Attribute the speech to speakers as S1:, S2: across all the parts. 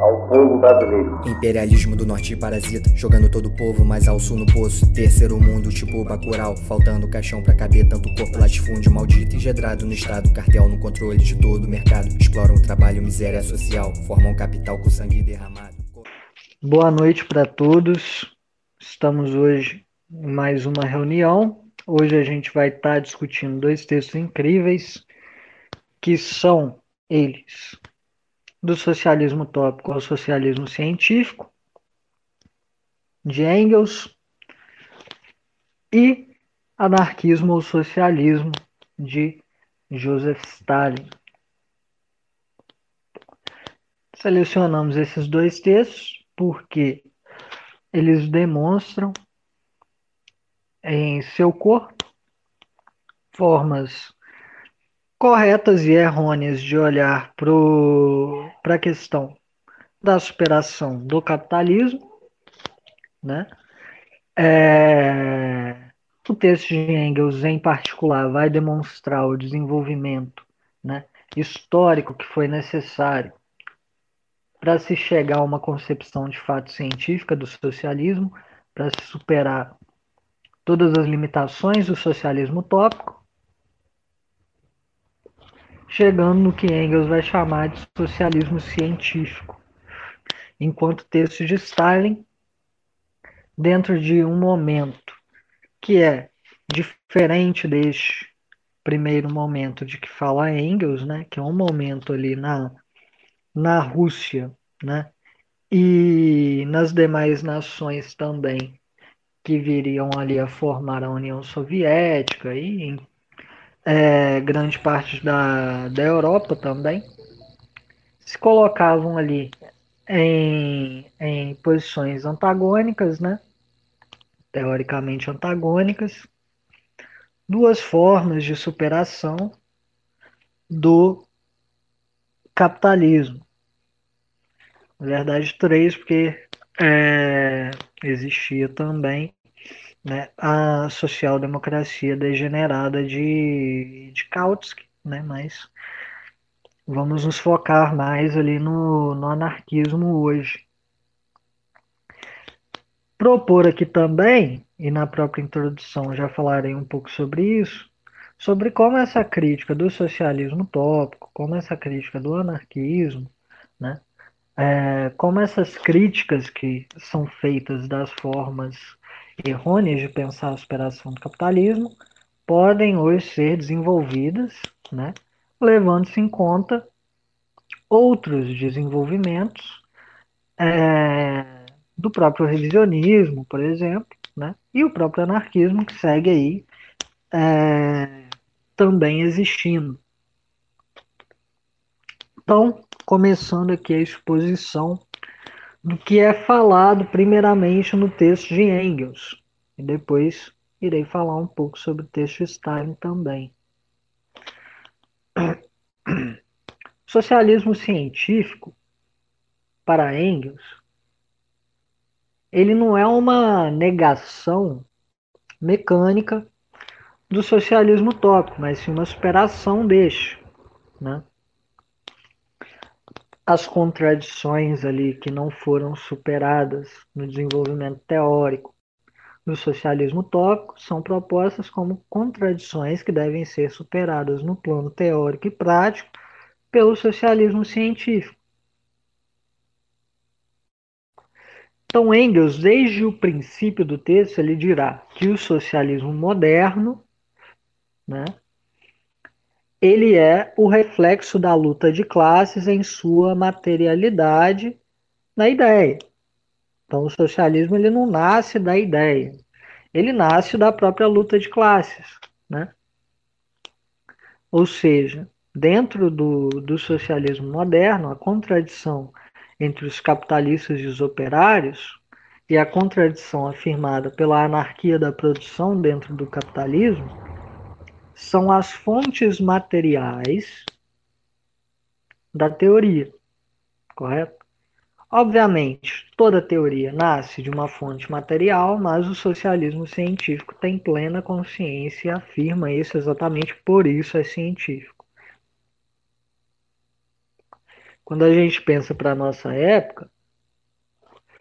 S1: ao povo brasileiro.
S2: Imperialismo do norte parasita, jogando todo o povo mais ao sul no poço. Terceiro mundo, tipo Bacurau, faltando caixão pra caber tanto corpo latifúndio maldito engedrado no estado. Cartel no controle de todo o mercado, exploram o trabalho, miséria social, formam capital com sangue derramado.
S3: Boa noite para todos. Estamos hoje em mais uma reunião. Hoje a gente vai estar tá discutindo dois textos incríveis que são eles do socialismo utópico ao socialismo científico, de Engels, e anarquismo ou socialismo de Joseph Stalin. Selecionamos esses dois textos porque eles demonstram em seu corpo formas corretas e errôneas de olhar para a questão da superação do capitalismo, né? É, o texto de Engels, em particular, vai demonstrar o desenvolvimento né, histórico que foi necessário para se chegar a uma concepção de fato científica do socialismo, para se superar todas as limitações do socialismo utópico chegando no que Engels vai chamar de socialismo científico, enquanto texto de Stalin, dentro de um momento que é diferente deste primeiro momento de que fala Engels, né, que é um momento ali na, na Rússia, né, e nas demais nações também que viriam ali a formar a União Soviética e é, grande parte da, da Europa também, se colocavam ali em, em posições antagônicas, né? teoricamente antagônicas, duas formas de superação do capitalismo. Na verdade, três, porque é, existia também né, a social-democracia degenerada de, de Kautsky, né, mas vamos nos focar mais ali no, no anarquismo hoje. Propor aqui também, e na própria introdução já falarei um pouco sobre isso, sobre como essa crítica do socialismo utópico, como essa crítica do anarquismo, né, é, como essas críticas que são feitas das formas errôneas de pensar a superação do capitalismo podem hoje ser desenvolvidas, né, levando-se em conta outros desenvolvimentos é, do próprio revisionismo, por exemplo, né, e o próprio anarquismo que segue aí é, também existindo. Então, começando aqui a exposição do que é falado primeiramente no texto de Engels. E depois irei falar um pouco sobre o texto de Stalin também. Socialismo científico, para Engels, ele não é uma negação mecânica do socialismo utópico, mas sim uma superação deste. Né? As contradições ali que não foram superadas no desenvolvimento teórico do socialismo utópico são propostas como contradições que devem ser superadas no plano teórico e prático pelo socialismo científico. Então, Engels, desde o princípio do texto, ele dirá que o socialismo moderno né, ele é o reflexo da luta de classes em sua materialidade na ideia. Então, o socialismo ele não nasce da ideia, ele nasce da própria luta de classes, né? Ou seja, dentro do, do socialismo moderno, a contradição entre os capitalistas e os operários e a contradição afirmada pela anarquia da produção dentro do capitalismo são as fontes materiais da teoria, correto? Obviamente, toda teoria nasce de uma fonte material, mas o socialismo científico tem plena consciência e afirma isso exatamente por isso é científico. quando a gente pensa para a nossa época,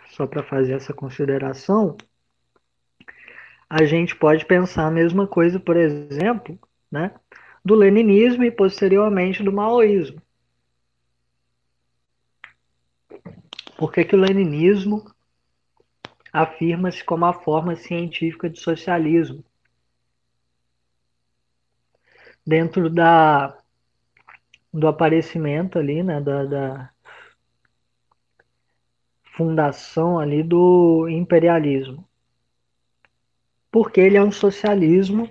S3: só para fazer essa consideração, a gente pode pensar a mesma coisa, por exemplo, né, do leninismo e posteriormente do maoísmo. Por que, que o leninismo afirma-se como a forma científica de socialismo? Dentro da, do aparecimento ali, né, da, da fundação ali do imperialismo. Porque ele é um socialismo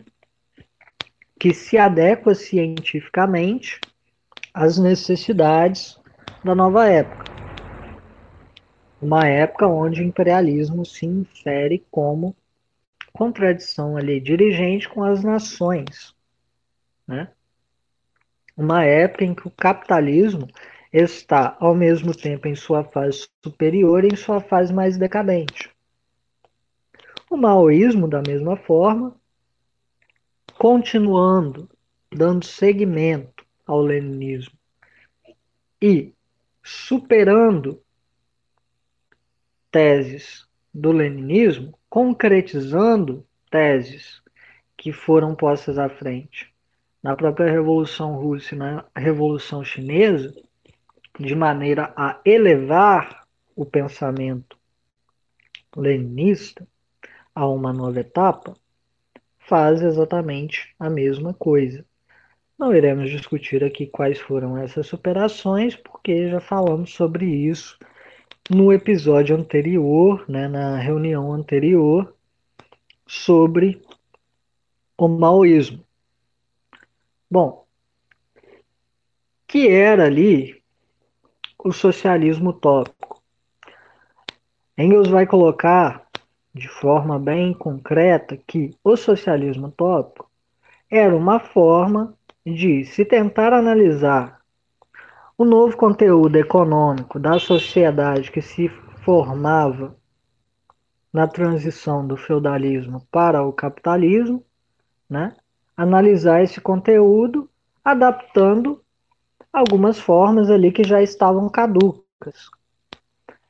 S3: que se adequa cientificamente às necessidades da nova época. Uma época onde o imperialismo se infere como contradição ali dirigente com as nações, né? Uma época em que o capitalismo está ao mesmo tempo em sua fase superior e em sua fase mais decadente. O maoísmo, da mesma forma, continuando, dando seguimento ao leninismo e superando teses do leninismo, concretizando teses que foram postas à frente na própria Revolução Russa e na Revolução Chinesa, de maneira a elevar o pensamento leninista a uma nova etapa, faz exatamente a mesma coisa. Não iremos discutir aqui quais foram essas superações, porque já falamos sobre isso no episódio anterior, né, na reunião anterior, sobre o maoísmo. Bom, que era ali o socialismo utópico. Engels vai colocar de forma bem concreta que o socialismo utópico era uma forma de se tentar analisar o novo conteúdo econômico da sociedade que se formava na transição do feudalismo para o capitalismo, né? analisar esse conteúdo adaptando algumas formas ali que já estavam caducas.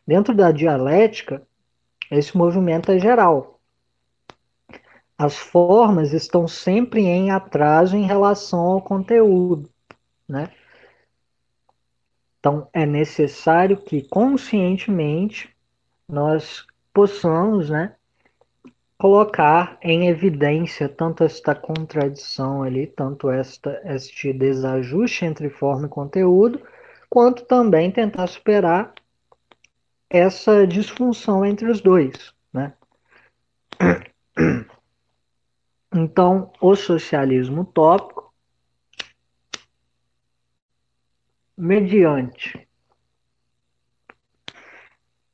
S3: Dentro da dialética, esse movimento é geral. As formas estão sempre em atraso em relação ao conteúdo, né? Então, é necessário que conscientemente nós possamos, né, colocar em evidência tanto esta contradição ali, tanto esta, este desajuste entre forma e conteúdo, quanto também tentar superar essa disfunção entre os dois. Né? Então, o socialismo utópico, mediante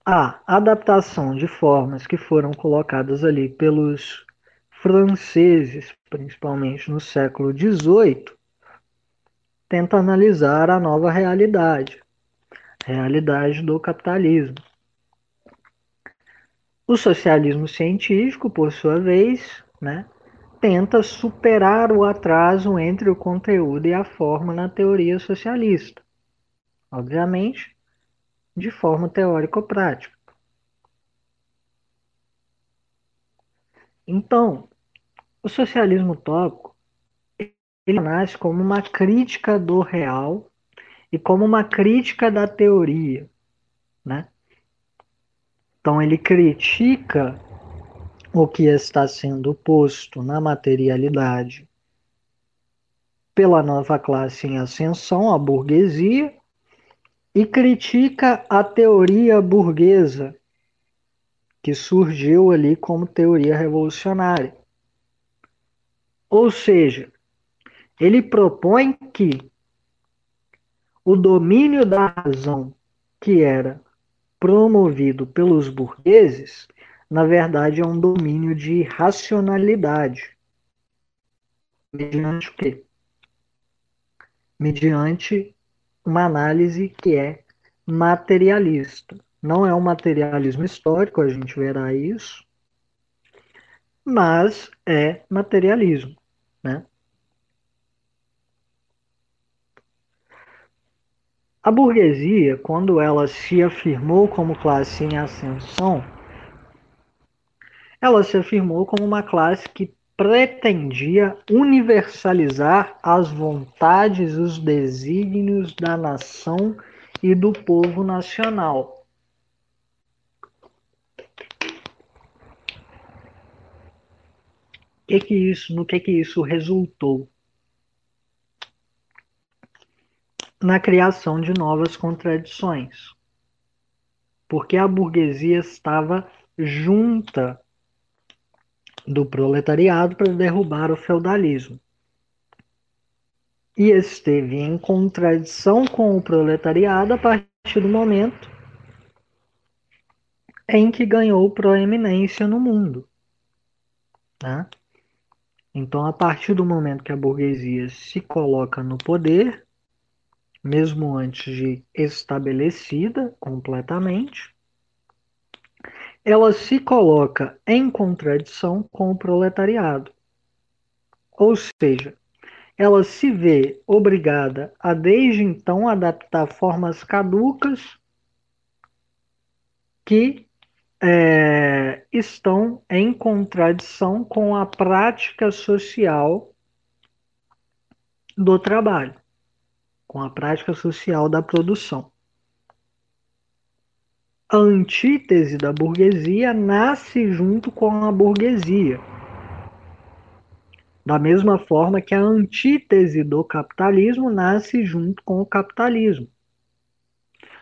S3: a adaptação de formas que foram colocadas ali pelos franceses, principalmente no século XVIII, tenta analisar a nova realidade, realidade do capitalismo. O socialismo científico, por sua vez, né, tenta superar o atraso entre o conteúdo e a forma na teoria socialista. Obviamente, de forma teórico-prática. Então, o socialismo utópico ele nasce como uma crítica do real e como uma crítica da teoria, né? Então ele critica o que está sendo posto na materialidade pela nova classe em ascensão, a burguesia, e critica a teoria burguesa, que surgiu ali como teoria revolucionária. Ou seja, ele propõe que o domínio da razão que era promovido pelos burgueses, na verdade é um domínio de racionalidade. Mediante o quê? Mediante uma análise que é materialista. Não é um materialismo histórico, a gente verá isso, mas é materialismo, né? A burguesia, quando ela se afirmou como classe em ascensão, ela se afirmou como uma classe que pretendia universalizar as vontades os desígnios da nação e do povo nacional. Que que isso, no que, que isso resultou? Na criação de novas contradições. Porque a burguesia estava junta do proletariado para derrubar o feudalismo. E esteve em contradição com o proletariado a partir do momento em que ganhou proeminência no mundo. Né? Então, a partir do momento que a burguesia se coloca no poder, mesmo antes de estabelecida completamente, ela se coloca em contradição com o proletariado. Ou seja, ela se vê obrigada a desde então adaptar formas caducas que é, estão em contradição com a prática social do trabalho, com a prática social da produção a antítese da burguesia nasce junto com a burguesia. Da mesma forma que a antítese do capitalismo nasce junto com o capitalismo.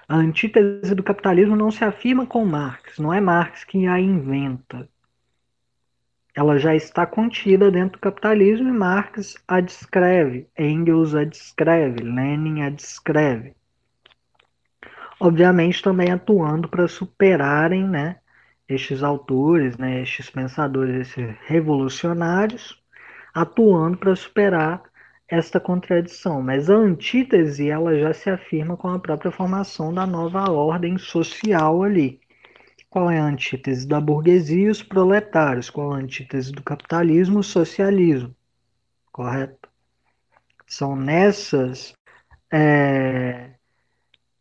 S3: A antítese do capitalismo não se afirma com Marx, não é Marx que a inventa. Ela já está contida dentro do capitalismo e Marx a descreve, Engels a descreve, Lenin a descreve obviamente também atuando para superarem né, estes autores, né, estes pensadores, esses revolucionários, atuando para superar esta contradição. Mas a antítese ela já se afirma com a própria formação da nova ordem social ali. Qual é a antítese da burguesia e os proletários? Qual a antítese do capitalismo e o socialismo? Correto? São nessas é,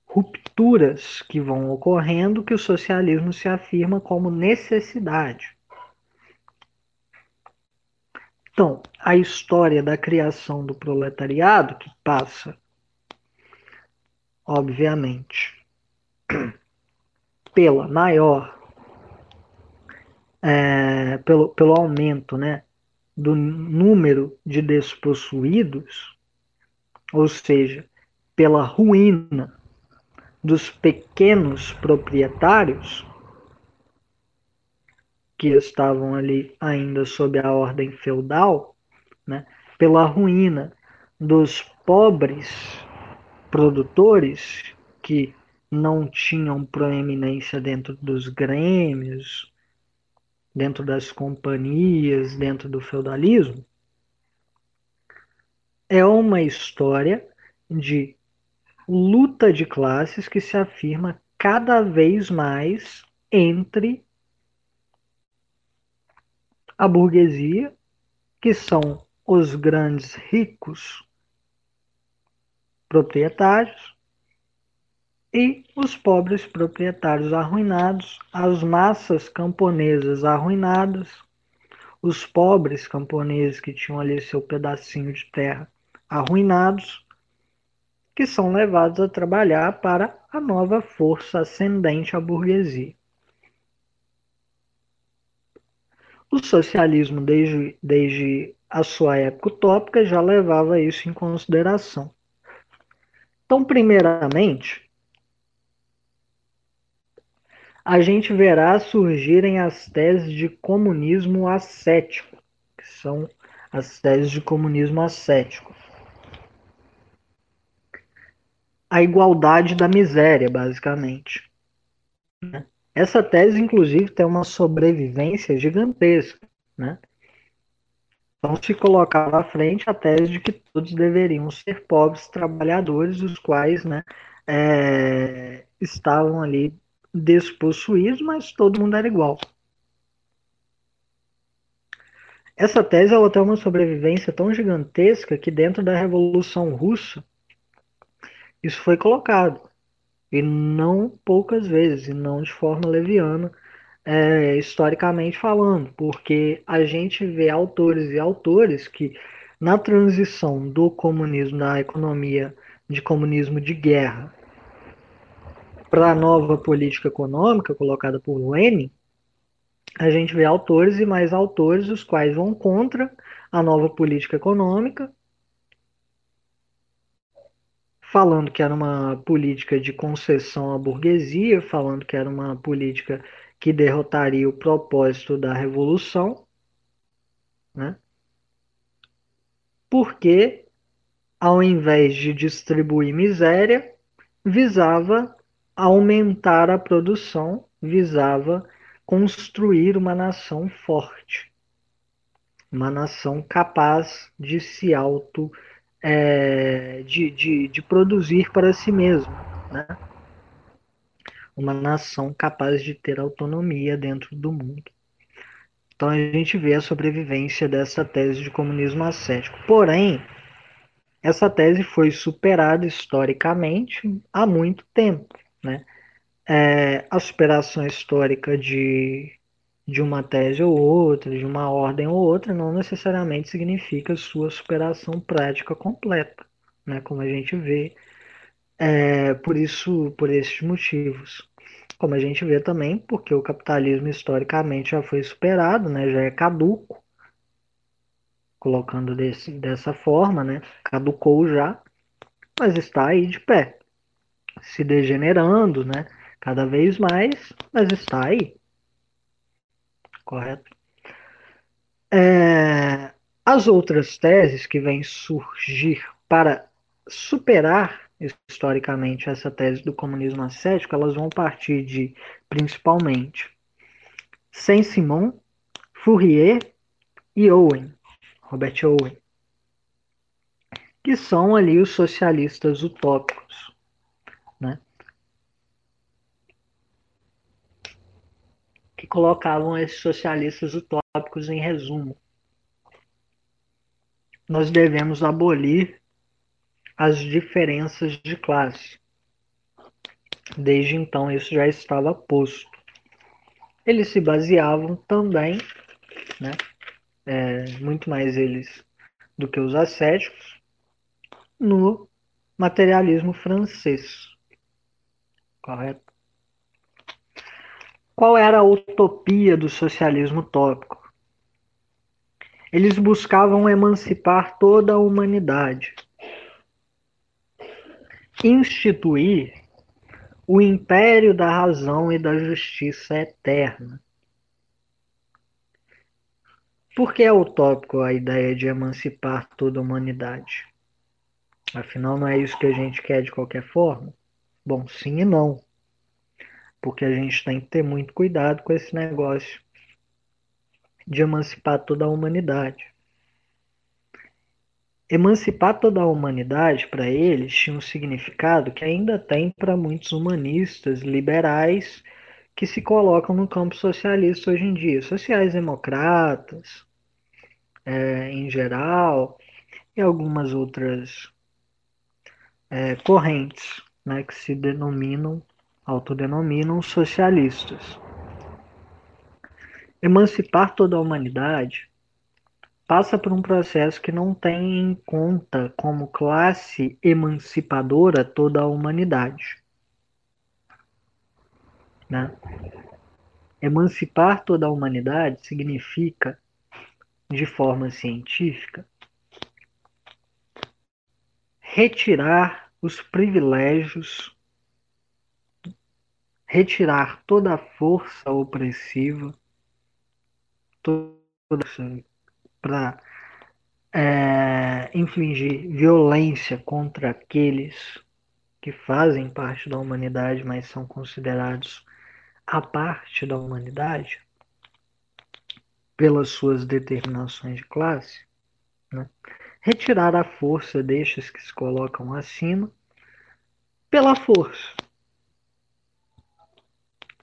S3: rupturas que vão ocorrendo que o socialismo se afirma como necessidade. Então, a história da criação do proletariado, que passa, obviamente, pela maior, é, pelo, pelo aumento né, do número de despossuídos, ou seja, pela ruína dos pequenos proprietários que estavam ali ainda sob a ordem feudal, né, pela ruína dos pobres produtores que não tinham proeminência dentro dos grêmios, dentro das companhias, dentro do feudalismo, é uma história de luta de classes que se afirma cada vez mais entre a burguesia, que são os grandes ricos proprietários, e os pobres proprietários arruinados, as massas camponesas arruinadas, os pobres camponeses que tinham ali seu pedacinho de terra arruinados, que são levados a trabalhar para a nova força ascendente à burguesia. O socialismo, desde, desde a sua época utópica, já levava isso em consideração. Então, primeiramente, a gente verá surgirem as teses de comunismo ascético, que são as teses de comunismo ascético a igualdade da miséria, basicamente. Essa tese, inclusive, tem uma sobrevivência gigantesca. Né? Então se colocava à frente a tese de que todos deveriam ser pobres trabalhadores, os quais né, é, estavam ali despossuídos, mas todo mundo era igual. Essa tese ela tem uma sobrevivência tão gigantesca que dentro da Revolução Russa Isso foi colocado. E não poucas vezes, e não de forma leviana, é, historicamente falando, porque a gente vê autores e autores que, na transição do comunismo, da economia de comunismo de guerra, para a nova política econômica colocada por Lenin, a gente vê autores e mais autores os quais vão contra a nova política econômica, falando que era uma política de concessão à burguesia, falando que era uma política que derrotaria o propósito da revolução, né? Porque ao invés de distribuir miséria, visava aumentar a produção, visava construir uma nação forte, uma nação capaz de se auto é, de, de, de produzir para si mesmo, né? uma nação capaz de ter autonomia dentro do mundo. Então a gente vê a sobrevivência dessa tese de comunismo ascético. Porém, essa tese foi superada historicamente há muito tempo. Né? É, a superação histórica de, de uma tese ou outra, de uma ordem ou outra, não necessariamente significa sua superação prática completa, né? como a gente vê. É, por isso, por esses motivos. Como a gente vê também, porque o capitalismo historicamente já foi superado, né? já é caduco, colocando desse, dessa forma, né? caducou já, mas está aí de pé se degenerando, né? Cada vez mais, mas está aí. Correto? É, as outras teses que vêm surgir para superar historicamente essa tese do comunismo ascético, elas vão partir de, principalmente, Saint-Simon, Fourier e Owen, Robert Owen, que são ali os socialistas utópicos né? Que colocavam esses socialistas utópicos em resumo. Nós devemos abolir as diferenças de classe. Desde então, isso já estava posto. Eles se baseavam também, né, é, muito mais eles do que os ascéticos, no materialismo francês correto? Qual era a utopia do socialismo utópico? Eles buscavam emancipar toda a humanidade, instituir o império da razão e da justiça eterna. Por que é utópico a ideia de emancipar toda a humanidade? Afinal, não é isso que a gente quer de qualquer forma? Bom, sim e não. Porque a gente tem que ter muito cuidado com esse negócio de emancipar toda a humanidade. Emancipar toda a humanidade, para eles, tinha um significado que ainda tem para muitos humanistas liberais que se colocam no campo socialista hoje em dia, sociais-democratas, é, em geral, e algumas outras é, correntes né, que se denominam, autodenominam socialistas. Emancipar toda a humanidade passa por um processo que não tem em conta como classe emancipadora toda a humanidade. Né? Emancipar toda a humanidade significa, de forma científica, retirar os privilégios, retirar toda a força opressiva, toda para é, infligir violência contra aqueles que fazem parte da humanidade, mas são considerados a parte da humanidade pelas suas determinações de classe, né? retirar a força destes que se colocam acima pela força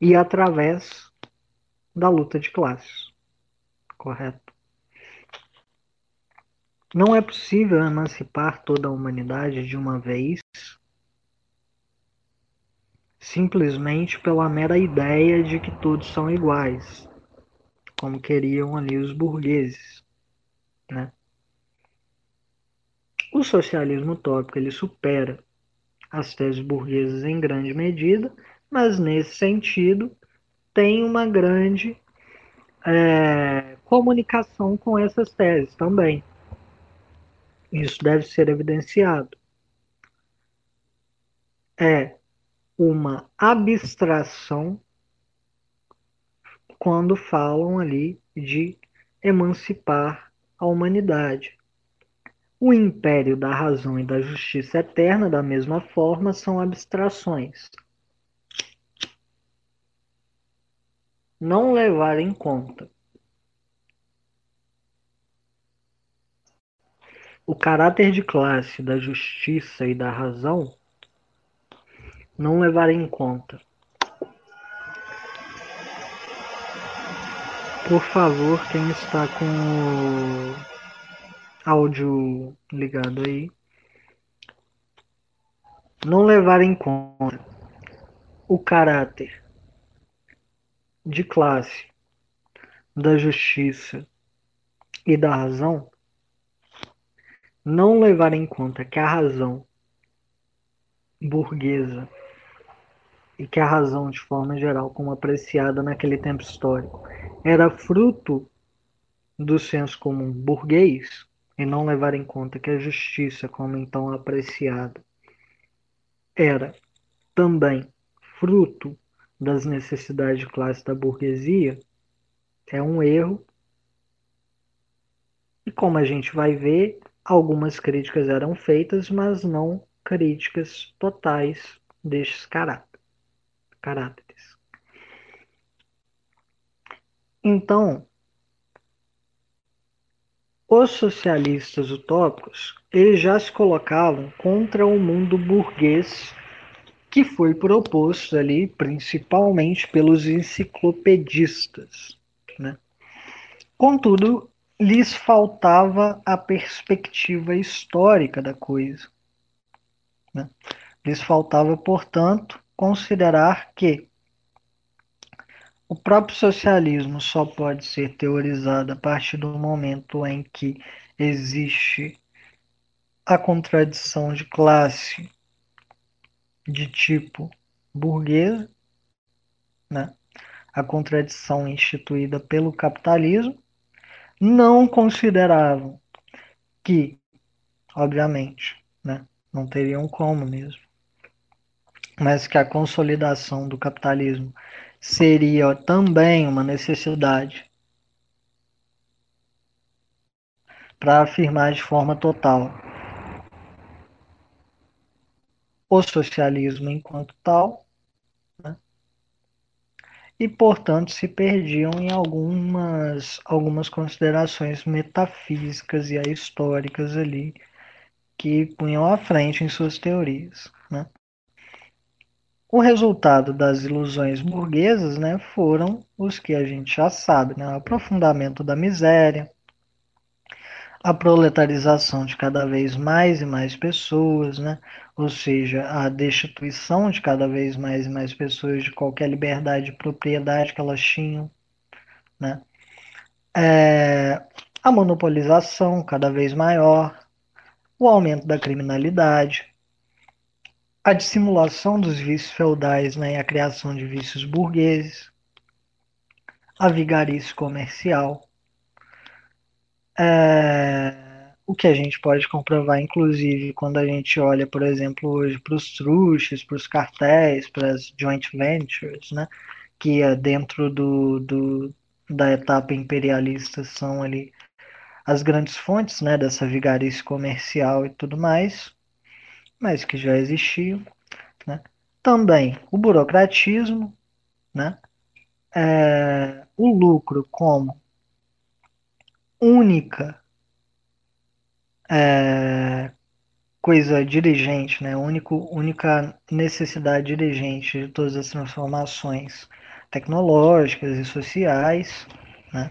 S3: e através da luta de classes. Correto? Não é possível emancipar toda a humanidade de uma vez simplesmente pela mera ideia de que todos são iguais, como queriam ali os burgueses, né? O socialismo utópico ele supera as teses burguesas em grande medida, mas nesse sentido tem uma grande é, comunicação com essas teses também. Isso deve ser evidenciado. É uma abstração quando falam ali de emancipar a humanidade. O império da razão e da justiça eterna, da mesma forma, são abstrações. Não levar em conta o caráter de classe da justiça e da razão não levar em conta. Por favor, quem está com o áudio ligado aí, não levar em conta o caráter de classe, da justiça e da razão, não levar em conta que a razão burguesa e que a razão, de forma geral, como apreciada naquele tempo histórico, era fruto do senso comum burguês, e não levar em conta que a justiça, como então apreciada, era também fruto das necessidades de classe da burguesia, é um erro. E como a gente vai ver, algumas críticas eram feitas, mas não críticas totais destes caráteres caráteres. Então, os socialistas utópicos eles já se colocavam contra o mundo burguês que foi proposto ali principalmente pelos enciclopedistas. Né? Contudo, lhes faltava a perspectiva histórica da coisa. Né? Lhes faltava, portanto, considerar que o próprio socialismo só pode ser teorizado a partir do momento em que existe a contradição de classe de tipo burguesa, né? a contradição instituída pelo capitalismo, não consideravam que, obviamente, né? não teriam como mesmo, mas que a consolidação do capitalismo seria também uma necessidade para afirmar de forma total o socialismo enquanto tal, né? e portanto se perdiam em algumas, algumas considerações metafísicas e históricas ali que punham à frente em suas teorias. Né? O resultado das ilusões burguesas né, foram os que a gente já sabe: né, o aprofundamento da miséria, a proletarização de cada vez mais e mais pessoas, né, ou seja, a destituição de cada vez mais e mais pessoas de qualquer liberdade de propriedade que elas tinham, né, é, a monopolização cada vez maior, o aumento da criminalidade a dissimulação dos vícios feudais né, e a criação de vícios burgueses, a vigarice comercial, é, o que a gente pode comprovar, inclusive, quando a gente olha, por exemplo, hoje para os truches, para os cartéis, para as joint ventures, né, que é dentro do, do, da etapa imperialista são ali as grandes fontes né, dessa vigarice comercial e tudo mais mas que já existiam. Né? Também o burocratismo, né? É, o lucro como única é, coisa dirigente, né? Único, única necessidade dirigente de todas as transformações tecnológicas e sociais, né?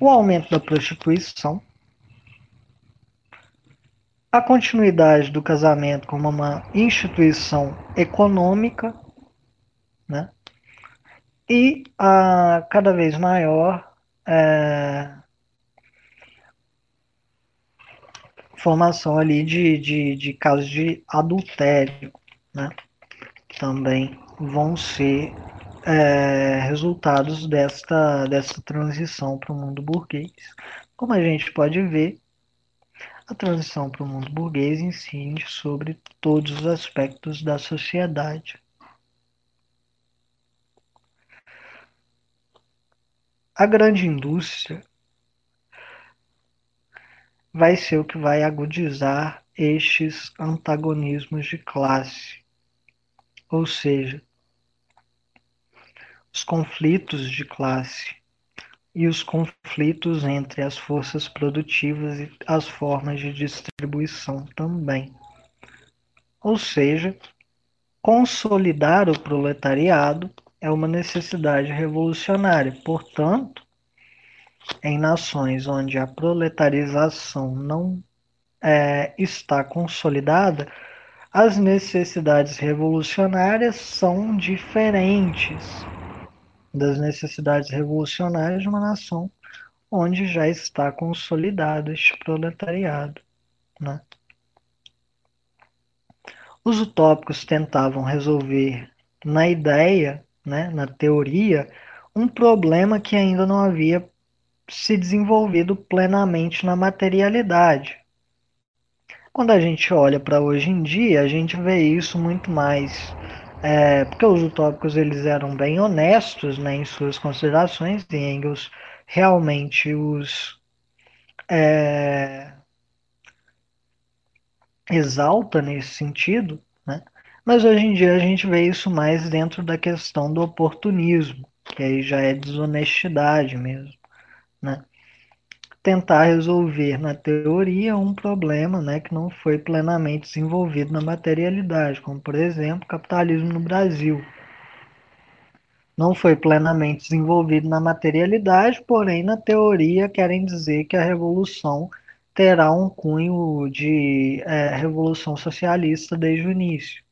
S3: o aumento da prostituição, a continuidade do casamento como uma instituição econômica, né? e a cada vez maior é, formação ali de, de, de casos de adultério, né? Também vão ser é, resultados desta, dessa transição para o mundo burguês. Como a gente pode ver, a transição para o mundo burguês incide sobre todos os aspectos da sociedade. A grande indústria vai ser o que vai agudizar estes antagonismos de classe. Ou seja, os conflitos de classe e os conflitos entre as forças produtivas e as formas de distribuição também. Ou seja, consolidar o proletariado é uma necessidade revolucionária. Portanto, em nações onde a proletarização não é, está consolidada, as necessidades revolucionárias são diferentes das necessidades revolucionárias de uma nação onde já está consolidado este proletariado. Né? Os utópicos tentavam resolver na ideia, né, na teoria, um problema que ainda não havia se desenvolvido plenamente na materialidade. Quando a gente olha para hoje em dia, a gente vê isso muito mais é, porque os utópicos eles eram bem honestos né, em suas considerações e Engels realmente os é, exalta nesse sentido? Mas hoje em dia a gente vê isso mais dentro da questão do oportunismo, que aí já é desonestidade mesmo né? tentar resolver na teoria um problema né, que não foi plenamente desenvolvido na materialidade, como por exemplo o capitalismo no Brasil. Não foi plenamente desenvolvido na materialidade, porém na teoria querem dizer que a revolução terá um cunho de é, revolução socialista desde o início.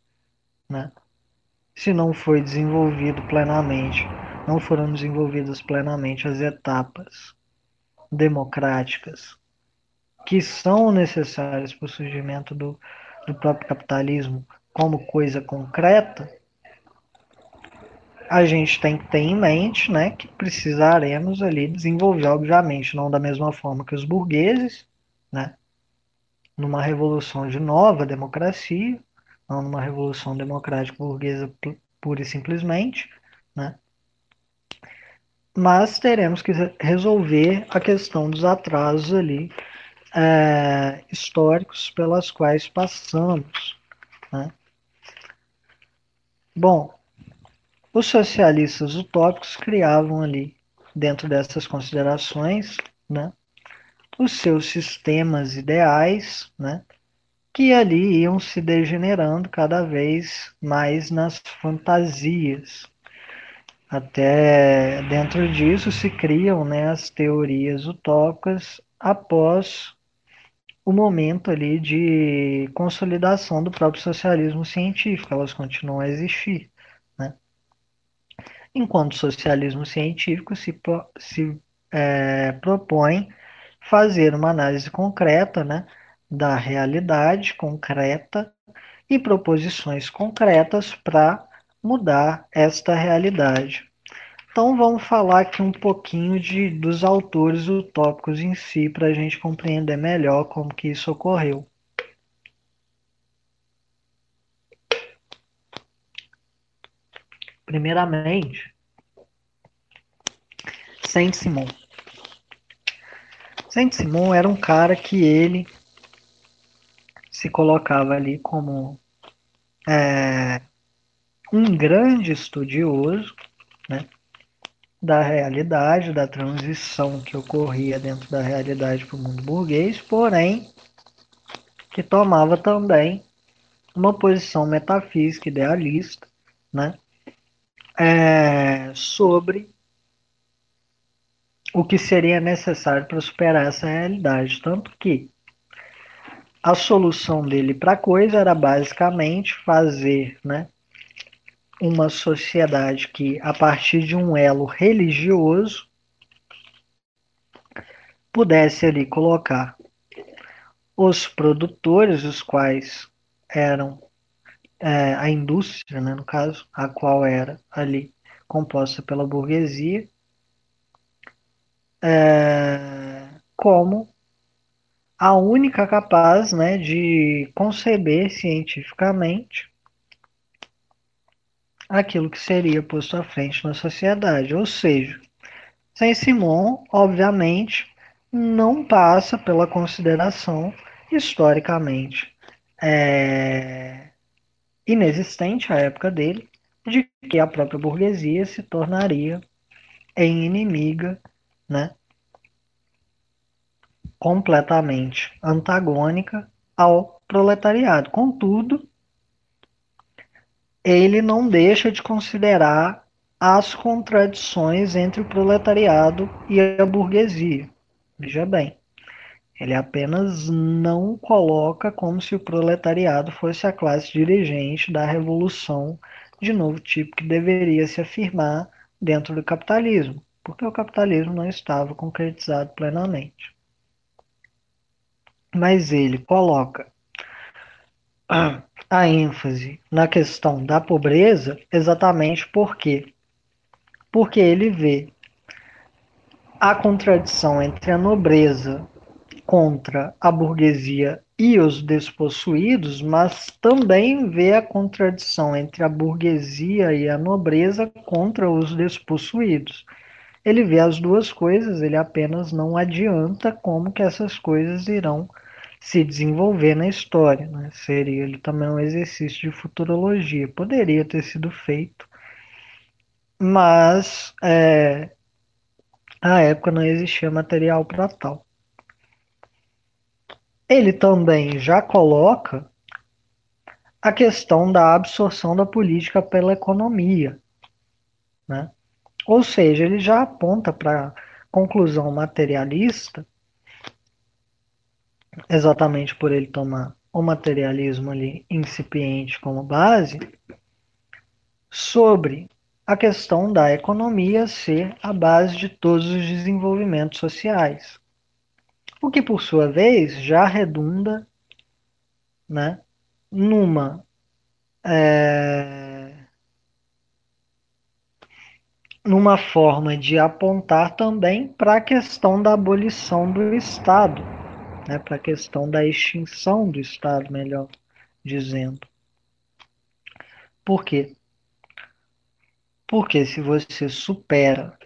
S3: Né? Se não foi desenvolvido plenamente, não foram desenvolvidas plenamente as etapas democráticas que são necessárias para o surgimento do, do próprio capitalismo como coisa concreta, a gente tem que ter em mente né, que precisaremos ali desenvolver, obviamente, não da mesma forma que os burgueses, né, numa revolução de nova democracia, não numa revolução democrática burguesa pura e simplesmente, né, mas teremos que resolver a questão dos atrasos ali é, históricos pelas quais passamos. Né? Bom, os socialistas utópicos criavam ali, dentro dessas considerações, né, os seus sistemas ideais, né, que ali iam se degenerando cada vez mais nas fantasias, até dentro disso se criam né, as teorias utópicas após o momento ali de consolidação do próprio socialismo científico, elas continuam a existir. Né? Enquanto o socialismo científico se, se é, propõe fazer uma análise concreta né, da realidade concreta e proposições concretas para mudar esta realidade. Então vamos falar aqui um pouquinho de, dos autores utópicos em si para a gente compreender melhor como que isso ocorreu. Primeiramente, Saint-Simon. Saint-Simon era um cara que ele se colocava ali como é, um grande estudioso né, da realidade, da transição que ocorria dentro da realidade para o mundo burguês, porém que tomava também uma posição metafísica idealista né, é, sobre o que seria necessário para superar essa realidade. Tanto que a solução dele para a coisa era basicamente fazer né, uma sociedade que, a partir de um elo religioso, pudesse ali colocar os produtores, os quais eram é, a indústria, né, no caso, a qual era ali composta pela burguesia, é, como a única capaz né, de conceber cientificamente aquilo que seria posto à frente na sociedade. Ou seja, Saint-Simon, obviamente, não passa pela consideração historicamente é, inexistente à época dele de que a própria burguesia se tornaria inimiga, né, completamente antagônica ao proletariado. Contudo, ele não deixa de considerar as contradições entre o proletariado e a burguesia. Veja bem, ele apenas não coloca como se o proletariado fosse a classe dirigente da revolução de novo tipo que deveria se afirmar dentro do capitalismo, porque o capitalismo não estava concretizado plenamente. Mas ele coloca a ênfase na questão da pobreza exatamente porque porque ele vê a contradição entre a nobreza contra a burguesia e os despossuídos, mas também vê a contradição entre a burguesia e a nobreza contra os despossuídos. Ele vê as duas coisas, ele apenas não adianta como que essas coisas irão se desenvolver na história. Né? Seria ele também um exercício de futurologia. Poderia ter sido feito, mas é, à época não existia material para tal. Ele também já coloca a questão da absorção da política pela economia. Né? Ou seja, ele já aponta para a conclusão materialista, exatamente por ele tomar o materialismo ali incipiente como base, sobre a questão da economia ser a base de todos os desenvolvimentos sociais. O que, por sua vez, já redunda né, numa é, numa forma de apontar também para a questão da abolição do Estado, né, para a questão da extinção do Estado, melhor dizendo. Por quê? Porque se você supera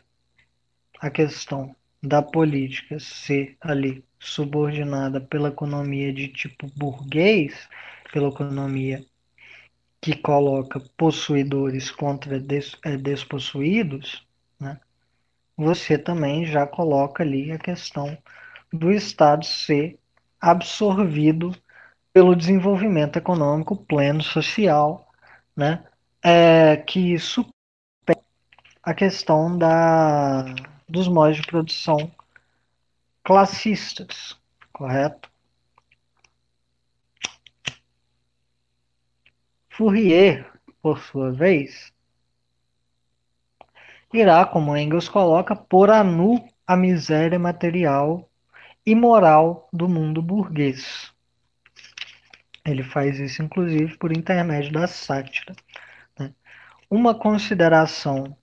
S3: a questão da política ser ali subordinada pela economia de tipo burguês, pela economia que coloca possuidores contra des, é, despossuídos, né, você também já coloca ali a questão do Estado ser absorvido pelo desenvolvimento econômico pleno social, né, é, que supera a questão da, dos modos de produção classistas, correto? Fourier, por sua vez, irá, como Engels coloca, pôr a nu a miséria material e moral do mundo burguês. Ele faz isso, inclusive, por intermédio da sátira. Né? Uma consideração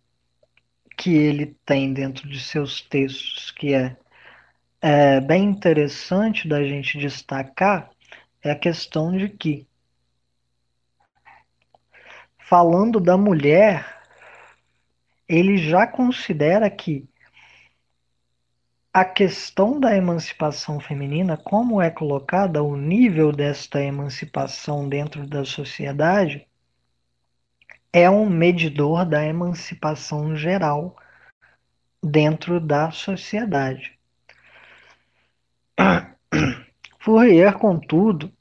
S3: que ele tem dentro de seus textos, que é, é bem interessante da gente destacar, é a questão de que falando da mulher, ele já considera que a questão da emancipação feminina, como é colocada, o nível desta emancipação dentro da sociedade, é um medidor da emancipação geral dentro da sociedade. Fourier, contudo,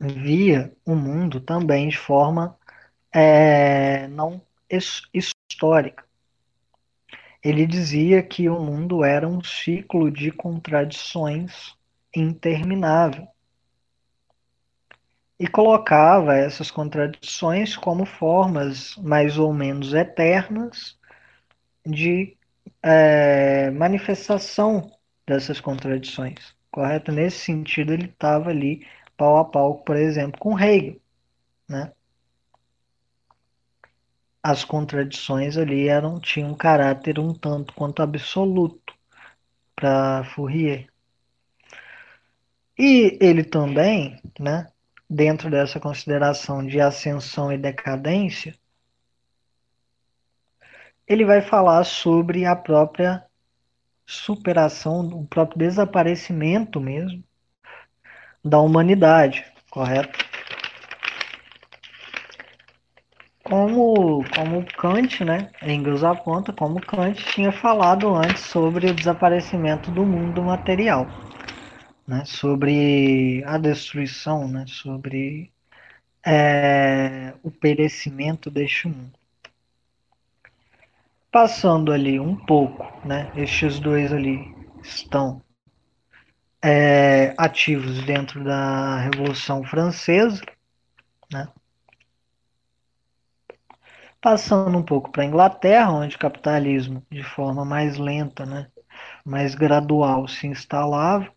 S3: via o mundo também de forma é, não histórica. Ele dizia que o mundo era um ciclo de contradições interminável. e colocava essas contradições como formas mais ou menos eternas de é, manifestação dessas contradições, correto? Nesse sentido, ele estava ali pau a pau, por exemplo, com Hegel, né? As contradições ali eram tinham um caráter um tanto quanto absoluto para Fourier. E ele também, né, dentro dessa consideração de ascensão e decadência, ele vai falar sobre a própria superação, o próprio desaparecimento mesmo da humanidade, correto? Como, como Kant, né, Engels aponta, como Kant tinha falado antes sobre o desaparecimento do mundo material, né, sobre a destruição, né, sobre é, o perecimento deste mundo. Passando ali um pouco, né? Estes dois ali estão é, ativos dentro da Revolução Francesa, né? Passando um pouco para a Inglaterra, onde o capitalismo, de forma mais lenta, né, mais gradual, se instalava,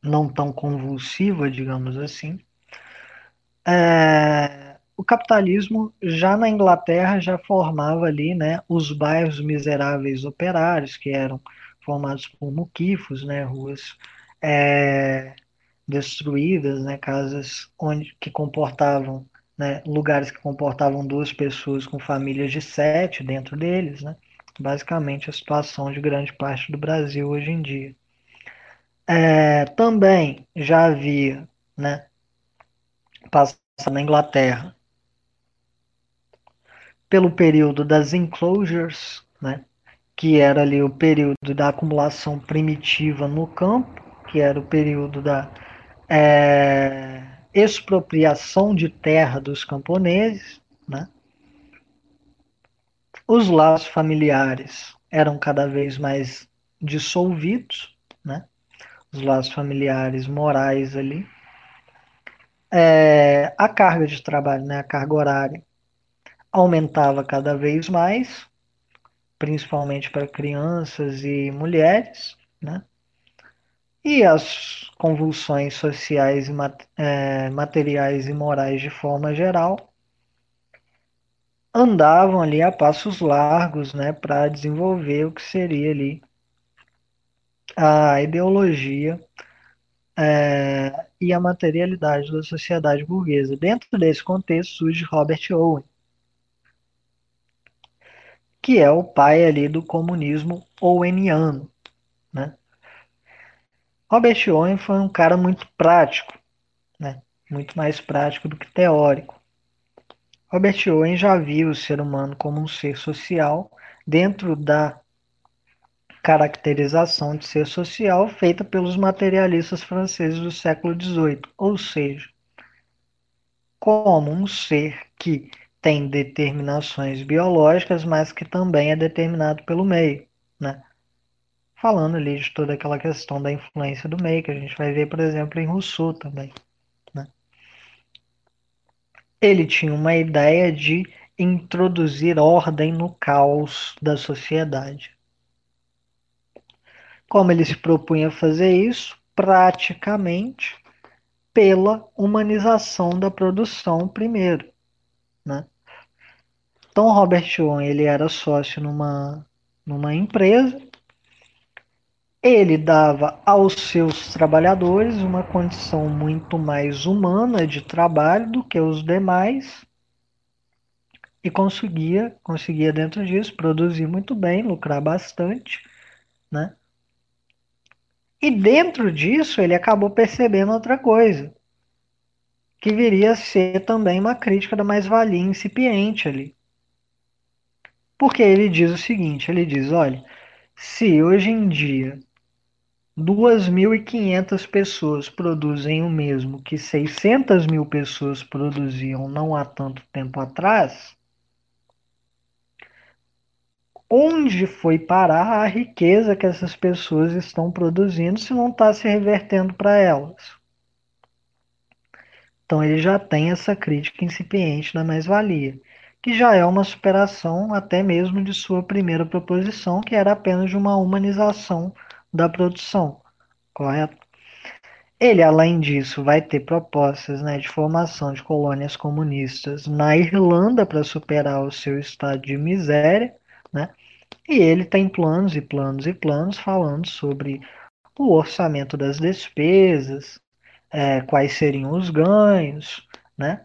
S3: não tão convulsiva, digamos assim. É, o capitalismo já na Inglaterra já formava ali, né, os bairros miseráveis operários que eram formados por muquifos, né, ruas é, destruídas, né, casas onde que comportavam, né, lugares que comportavam duas pessoas com famílias de sete dentro deles, né, basicamente a situação de grande parte do Brasil hoje em dia. É, também já havia, né, passado na Inglaterra pelo período das enclosures, né, que era ali o período da acumulação primitiva no campo, que era o período da é, expropriação de terra dos camponeses, né? Os laços familiares eram cada vez mais dissolvidos, né? Os laços familiares morais ali. É, a carga de trabalho, né? A carga horária aumentava cada vez mais, principalmente para crianças e mulheres, né? E as convulsões sociais e é, materiais e morais de forma geral andavam ali a passos largos, né, para desenvolver o que seria ali a ideologia é, e a materialidade da sociedade burguesa. Dentro desse contexto surge Robert Owen, que é o pai ali do comunismo oweniano, né? Robert Owen foi um cara muito prático, né? Muito mais prático do que teórico. Robert Owen já viu o ser humano como um ser social dentro da caracterização de ser social feita pelos materialistas franceses do século XVIII, ou seja, como um ser que tem determinações biológicas, mas que também é determinado pelo meio, né? Falando ali de toda aquela questão da influência do meio, que a gente vai ver, por exemplo, em Rousseau também. Né? Ele tinha uma ideia de introduzir ordem no caos da sociedade. Como ele se propunha fazer isso? Praticamente pela humanização da produção primeiro. Né? Então, Robert Owen ele era sócio numa, numa empresa. Ele dava aos seus trabalhadores uma condição muito mais humana de trabalho do que os demais e conseguia, conseguia dentro disso produzir muito bem, lucrar bastante, né? E dentro disso ele acabou percebendo outra coisa, que viria a ser também uma crítica da mais-valia incipiente ali. Porque ele diz o seguinte: ele diz, olha, se hoje em dia 2.500 pessoas produzem o mesmo que 600 mil pessoas produziam não há tanto tempo atrás, onde foi parar a riqueza que essas pessoas estão produzindo se não está se revertendo para elas? Então ele já tem essa crítica incipiente da mais-valia, que já é uma superação até mesmo de sua primeira proposição, que era apenas de uma humanização da produção, correto? Ele, além disso, vai ter propostas né, de formação de colônias comunistas na Irlanda para superar o seu estado de miséria, né? E ele tem planos e planos e planos falando sobre o orçamento das despesas, é, quais seriam os ganhos, né?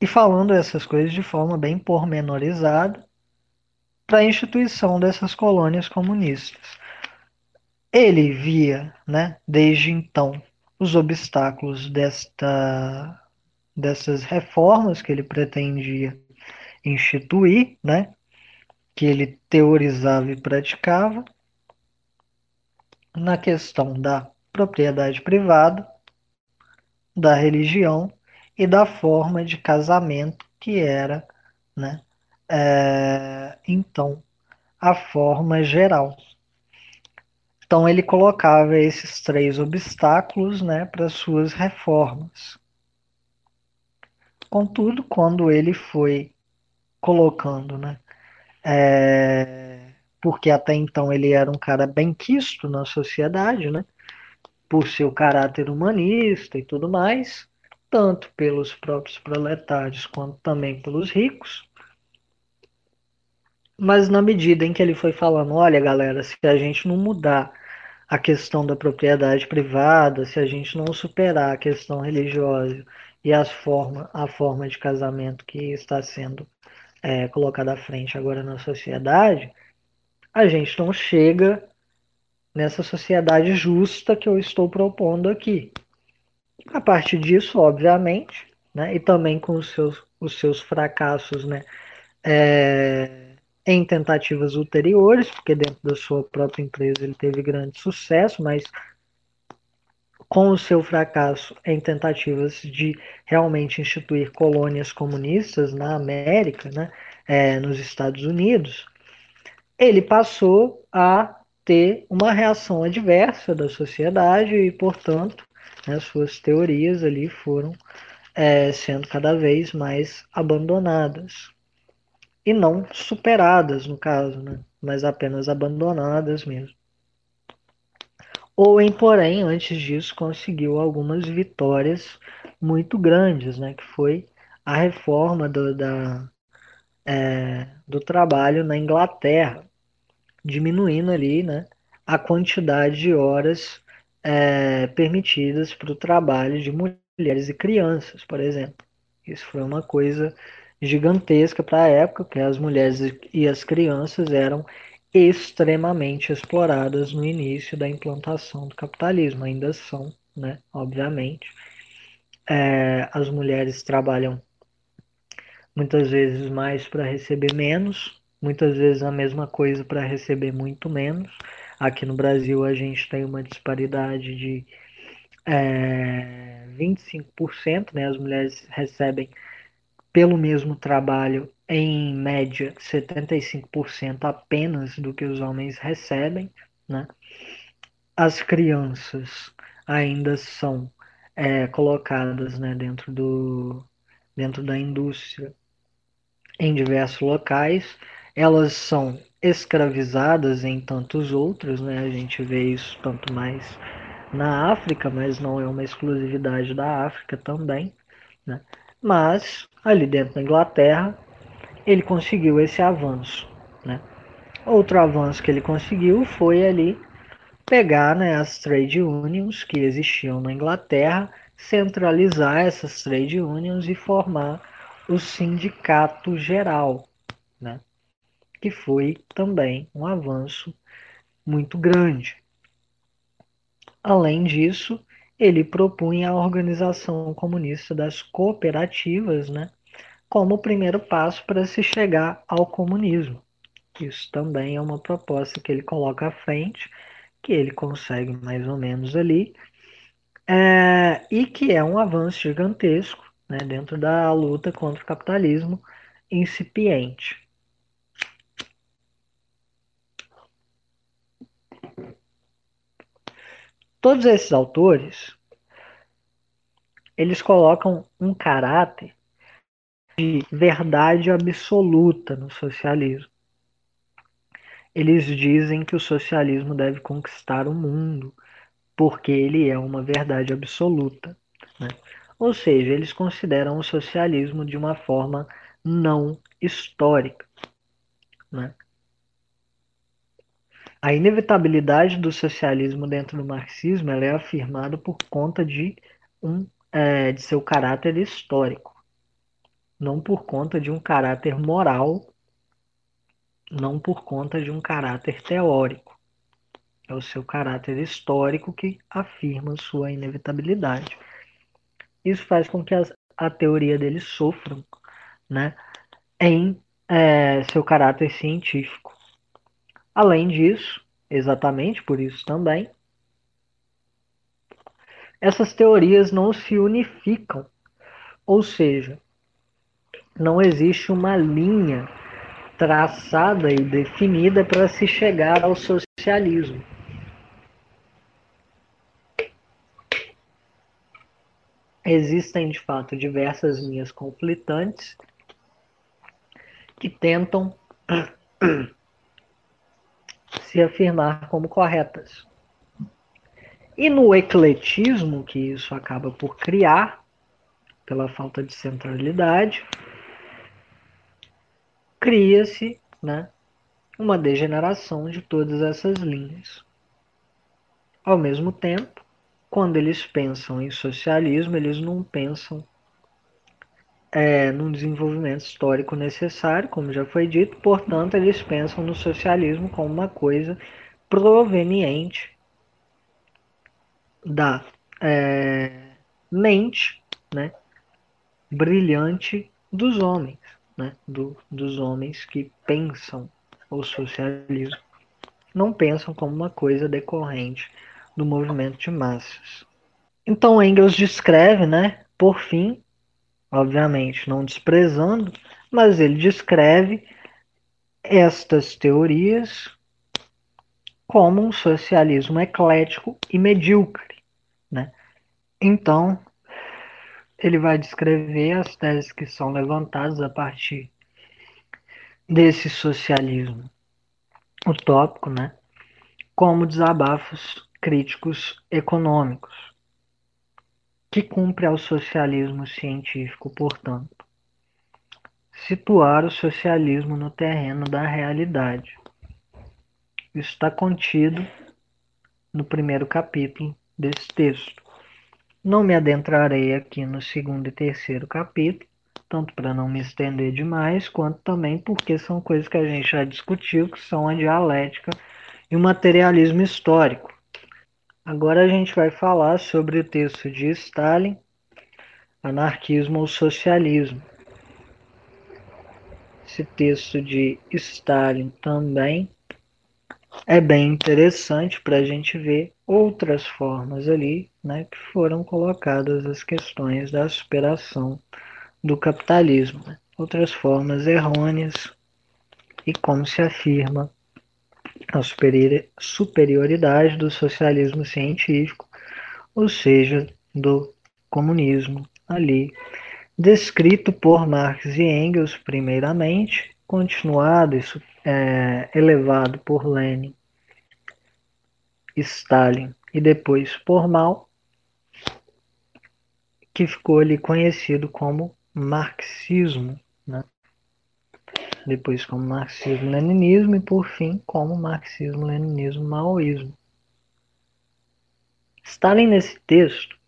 S3: E falando essas coisas de forma bem pormenorizada para a instituição dessas colônias comunistas. Ele via, né, desde então, os obstáculos desta, dessas reformas que ele pretendia instituir, né, que ele teorizava e praticava, na questão da propriedade privada, da religião e da forma de casamento que era, né, é, então, a forma geral. Então ele colocava esses três obstáculos né, para suas reformas. Contudo, quando ele foi colocando, né, é, porque até então ele era um cara bem quisto na sociedade, né, por seu caráter humanista e tudo mais, tanto pelos próprios proletários quanto também pelos ricos. Mas na medida em que ele foi falando, olha galera, se a gente não mudar a questão da propriedade privada, se a gente não superar a questão religiosa e as forma, a forma de casamento que está sendo é, colocada à frente agora na sociedade, a gente não chega nessa sociedade justa que eu estou propondo aqui. A partir disso, obviamente, né, e também com os seus, os seus fracassos né, é, em tentativas ulteriores, porque dentro da sua própria empresa ele teve grande sucesso, mas com o seu fracasso em tentativas de realmente instituir colônias comunistas na América, né, é, nos Estados Unidos, ele passou a ter uma reação adversa da sociedade e, portanto, né, suas teorias ali foram é, sendo cada vez mais abandonadas e não superadas, no caso, né? mas apenas abandonadas mesmo. Owen, porém, antes disso, conseguiu algumas vitórias muito grandes, né? que foi a reforma do, da, é, do trabalho na Inglaterra, diminuindo ali né, a quantidade de horas é, permitidas para o trabalho de mulheres e crianças, por exemplo. Isso foi uma coisa gigantesca para a época, que as mulheres e as crianças eram extremamente exploradas no início da implantação do capitalismo, ainda são, né, obviamente. É, as mulheres trabalham muitas vezes mais para receber menos, muitas vezes a mesma coisa para receber muito menos. Aqui no Brasil a gente tem uma disparidade de é, 25%, né? As mulheres recebem pelo mesmo trabalho, em média, 75% apenas do que os homens recebem. Né? As crianças ainda são é, colocadas né, dentro, do, dentro da indústria em diversos locais. Elas são escravizadas em tantos outros, né? a gente vê isso tanto mais na África, mas não é uma exclusividade da África também. Né? Mas, ali dentro da Inglaterra, ele conseguiu esse avanço. Né? Outro avanço que ele conseguiu foi ali pegar né, as trade unions que existiam na Inglaterra, centralizar essas trade unions e formar o sindicato geral, né? que foi também um avanço muito grande. Além disso, ele propunha a organização comunista das cooperativas né, como o primeiro passo para se chegar ao comunismo. Isso também é uma proposta que ele coloca à frente, que ele consegue mais ou menos ali, é, e que é um avanço gigantesco né, dentro da luta contra o capitalismo incipiente. Todos esses autores, eles colocam um caráter de verdade absoluta no socialismo. Eles dizem que o socialismo deve conquistar o mundo, porque ele é uma verdade absoluta. Né? Ou seja, eles consideram o socialismo de uma forma não histórica. Né? A inevitabilidade do socialismo dentro do marxismo é afirmada por conta de, um, é, de seu caráter histórico, não por conta de um caráter moral, não por conta de um caráter teórico. É o seu caráter histórico que afirma sua inevitabilidade. Isso faz com que a, a teoria deles sofram né, em é, seu caráter científico. Além disso, exatamente por isso também, essas teorias não se unificam, ou seja, não existe uma linha traçada e definida para se chegar ao socialismo. Existem, de fato, diversas linhas conflitantes que tentam se afirmar como corretas. E no ecletismo, que isso acaba por criar, pela falta de centralidade, cria-se né, uma degeneração de todas essas linhas. Ao mesmo tempo, quando eles pensam em socialismo, eles não pensam é, num desenvolvimento histórico necessário, como já foi dito, portanto, eles pensam no socialismo como uma coisa proveniente da é, mente né, brilhante dos homens, né, do, dos homens que pensam o socialismo. Não pensam como uma coisa decorrente do movimento de massas. Então Engels descreve, né, por fim, obviamente não desprezando, mas ele descreve estas teorias como um socialismo eclético e medíocre. Né? Então, ele vai descrever as teses que são levantadas a partir desse socialismo utópico, né? como desabafos críticos econômicos que cumpre ao socialismo científico, portanto, situar o socialismo no terreno da realidade. Isso está contido no primeiro capítulo desse texto. Não me adentrarei aqui no segundo e terceiro capítulo, tanto para não me estender demais, quanto também porque são coisas que a gente já discutiu, que são a dialética e o materialismo histórico. Agora a gente vai falar sobre o texto de Stalin, Anarquismo ou Socialismo. Esse texto de Stalin também é bem interessante para a gente ver outras formas ali né, que foram colocadas as questões da superação do capitalismo, né? outras formas errôneas e como se afirma a superioridade do socialismo científico, ou seja, do comunismo ali, descrito por Marx e Engels primeiramente, continuado e é, elevado por Lenin, Stalin e depois por Mao, que ficou ali conhecido como marxismo? Depois como marxismo-leninismo e por fim como marxismo-leninismo-maoísmo. Stalin nesse texto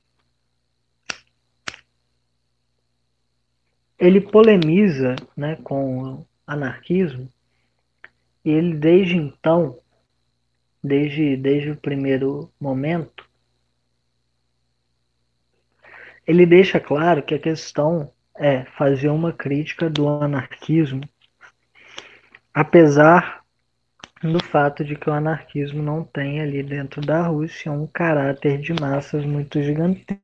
S3: ele polemiza né, com o anarquismo e ele desde então, desde, desde o primeiro momento, ele deixa claro que a questão é fazer uma crítica do anarquismo apesar do fato de que o anarquismo não tem ali dentro da Rússia um caráter de massas muito gigantesco,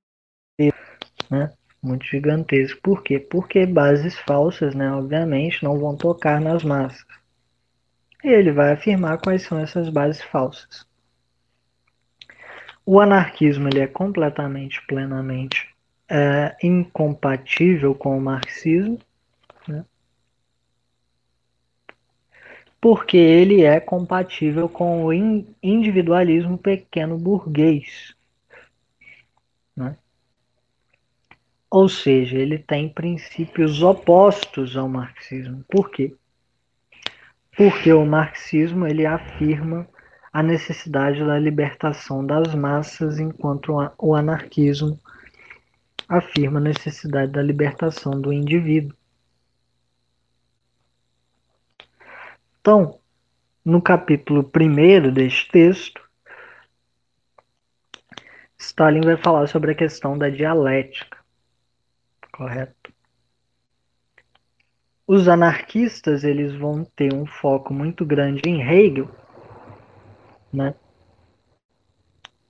S3: né? Muito gigantesco. Por quê? Porque bases falsas, né, obviamente, não vão tocar nas massas. E ele vai afirmar quais são essas bases falsas. O anarquismo ele é completamente, plenamente é incompatível com o marxismo, porque ele é compatível com o individualismo pequeno burguês. Né? Ou seja, ele tem princípios opostos ao marxismo. Por quê? Porque o marxismo ele afirma a necessidade da libertação das massas, enquanto o anarquismo afirma a necessidade da libertação do indivíduo. Então, no capítulo 1 deste texto, Stalin vai falar sobre a questão da dialética. Correto? Os anarquistas eles vão ter um foco muito grande em Hegel, né?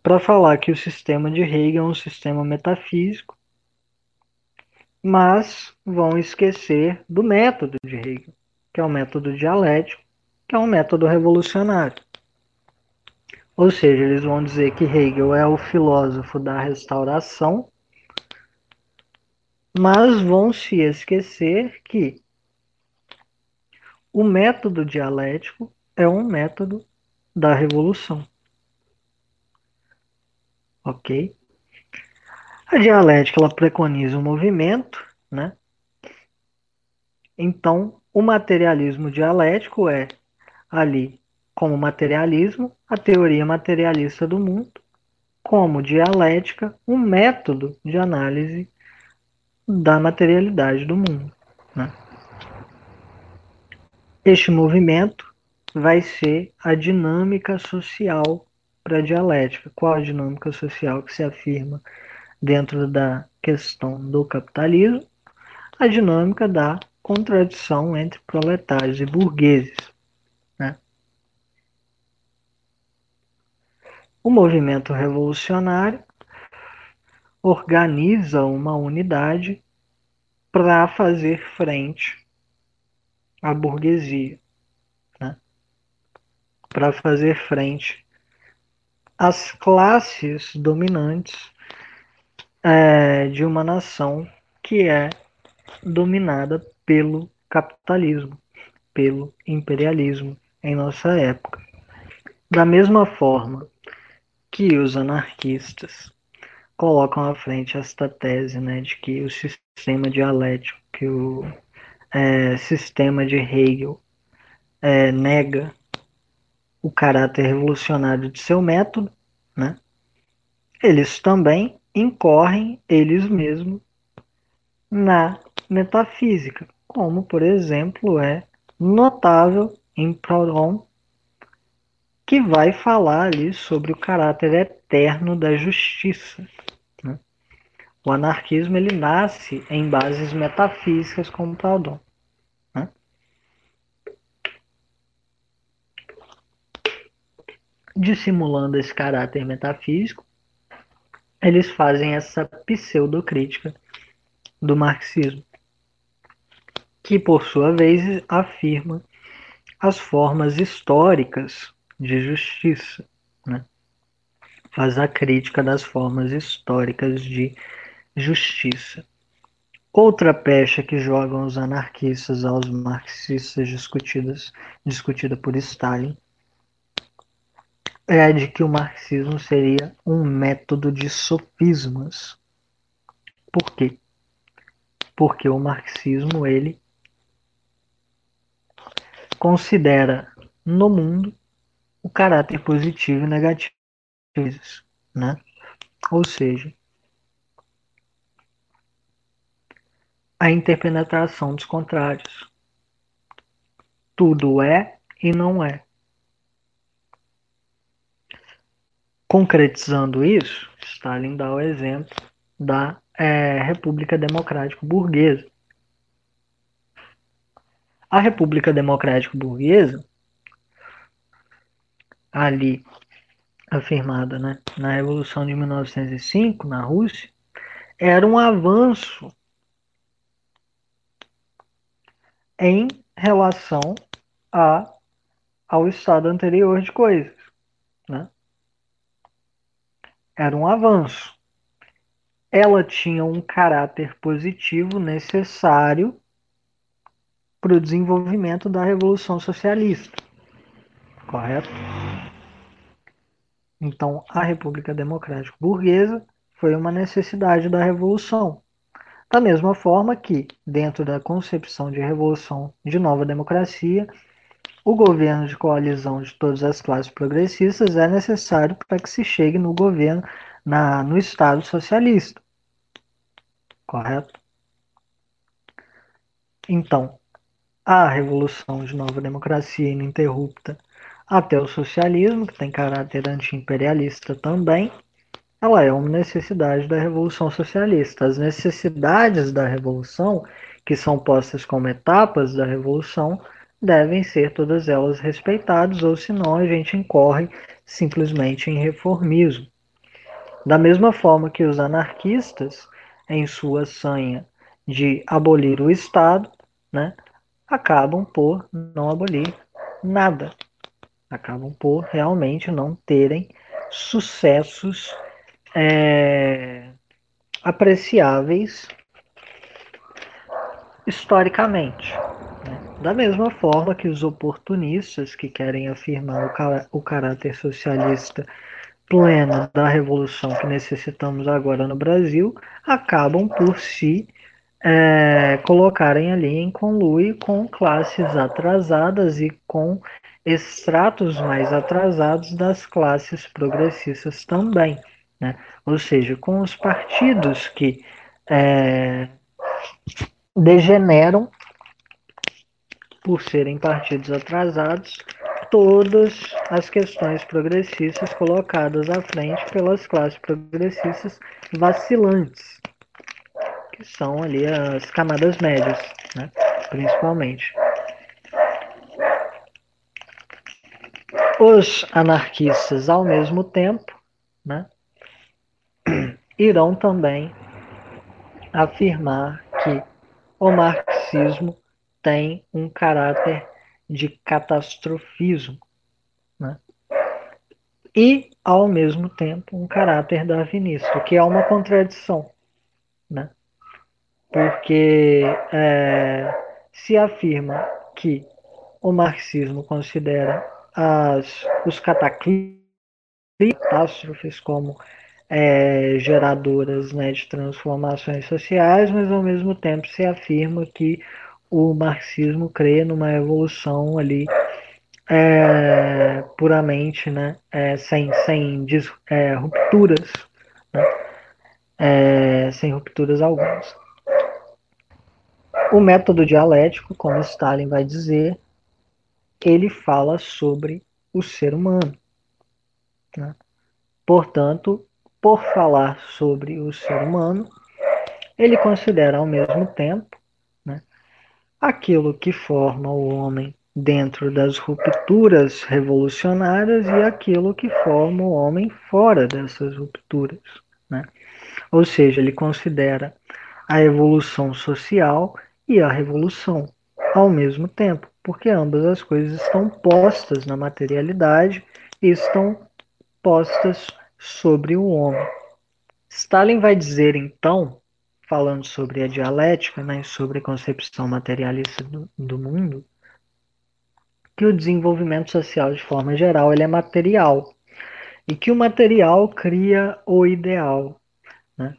S3: Para falar que o sistema de Hegel é um sistema metafísico mas vão esquecer do método de Hegel, que é o método dialético, que é um método revolucionário. Ou seja, eles vão dizer que Hegel é o filósofo da restauração, mas vão se esquecer que o método dialético é um método da revolução. Ok? A dialética ela preconiza o movimento, né? Então, o materialismo dialético é ali como materialismo, a teoria materialista do mundo, como dialética, um método de análise da materialidade do mundo. Né? Este movimento vai ser a dinâmica social para a dialética. Qual a dinâmica social que se afirma dentro da questão do capitalismo, a dinâmica da contradição entre proletários e burgueses. O movimento revolucionário organiza uma unidade para fazer frente à burguesia, né? para fazer frente às classes dominantes é, de uma nação que é dominada pelo capitalismo, pelo imperialismo em nossa época. Da mesma forma que os anarquistas colocam à frente esta tese né, de que o sistema dialético, que o é, sistema de Hegel é, nega o caráter revolucionário de seu método, né? eles também incorrem eles mesmos na metafísica, como, por exemplo, é notável em Proudhon, que vai falar ali sobre o caráter eterno da justiça. Né? O anarquismo ele nasce em bases metafísicas, como Proudhon. Né? Dissimulando esse caráter metafísico, eles fazem essa pseudocrítica do marxismo, que por sua vez afirma as formas históricas de justiça, né? faz a crítica das formas históricas de justiça. Outra pecha que jogam os anarquistas aos marxistas discutidas, discutida por Stalin é a de que o marxismo seria um método de sofismas. Por quê? Porque o marxismo ele considera no mundo o caráter positivo e negativo, né? Ou seja, a interpenetração dos contrários. Tudo é e não é. Concretizando isso, Stalin dá o exemplo da é, República Democrática Burguesa. A República Democrática Burguesa, ali afirmada né, na Revolução de 1905, na Rússia, era um avanço em relação a, ao estado anterior de coisas. Né? era um avanço. ela tinha um caráter positivo necessário para o desenvolvimento da Revolução Socialista. Correto? Então, a República Democrática Burguesa foi uma necessidade da Revolução. Da mesma forma que, dentro da concepção de revolução de nova democracia, o governo de coalizão de todas as classes progressistas é necessário para que se chegue no governo, na, no Estado socialista. Correto? Então, a revolução de nova democracia ininterrupta até o socialismo, que tem caráter anti-imperialista também, ela é uma necessidade da Revolução Socialista. As necessidades da Revolução, que são postas como etapas da Revolução, devem ser todas elas respeitadas, ou senão a gente incorre simplesmente em reformismo. Da mesma forma que os anarquistas, em sua sanha de abolir o Estado, né, acabam por não abolir nada. Acabam por realmente não terem sucessos é, apreciáveis historicamente. Né? Da mesma forma que os oportunistas que querem afirmar o, car o caráter socialista pleno da revolução que necessitamos agora no Brasil acabam por se é, colocarem ali em conluio com classes atrasadas e com extratos mais atrasados das classes progressistas também. Né? Ou seja, com os partidos que é, degeneram por serem partidos atrasados todas as questões progressistas colocadas à frente pelas classes progressistas vacilantes, que são ali as camadas médias, né, principalmente. Os anarquistas, ao mesmo tempo, né, irão também afirmar que o marxismo tem um caráter de catastrofismo né? e, ao mesmo tempo, um caráter darwinista, que é uma contradição, né? porque é, se afirma que o marxismo considera as, os cataclismos catástrofes como é, geradoras né, de transformações sociais, mas ao mesmo tempo se afirma que o marxismo crê numa evolução ali é, puramente, né, é, sem, sem é, rupturas, né, é, sem rupturas algumas. O método dialético, como Stalin vai dizer, ele fala sobre o ser humano. Né? Portanto, por falar sobre o ser humano, ele considera ao mesmo tempo né, aquilo que forma o homem dentro das rupturas revolucionárias e aquilo que forma o homem fora dessas rupturas. Né? Ou seja, ele considera a evolução social e a revolução ao mesmo tempo, porque ambas as coisas estão postas na materialidade e estão postas sobre o homem. Stalin vai dizer então, falando sobre a dialética, né, sobre a concepção materialista do, do mundo, que o desenvolvimento social de forma geral ele é material e que o material cria o ideal. Né?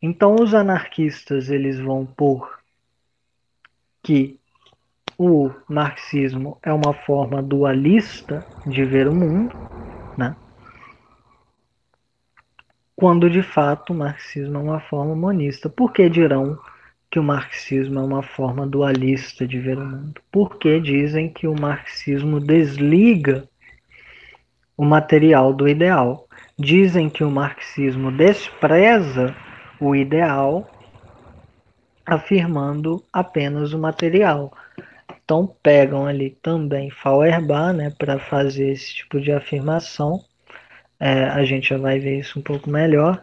S3: Então os anarquistas eles vão pôr que o marxismo é uma forma dualista de ver o mundo, né? quando de fato o marxismo é uma forma monista. Por que dirão que o marxismo é uma forma dualista de ver o mundo? Porque dizem que o marxismo desliga o material do ideal. Dizem que o marxismo despreza o ideal, afirmando apenas o material. Então pegam ali também Feuerbach, né, para fazer esse tipo de afirmação é, a gente já vai ver isso um pouco melhor.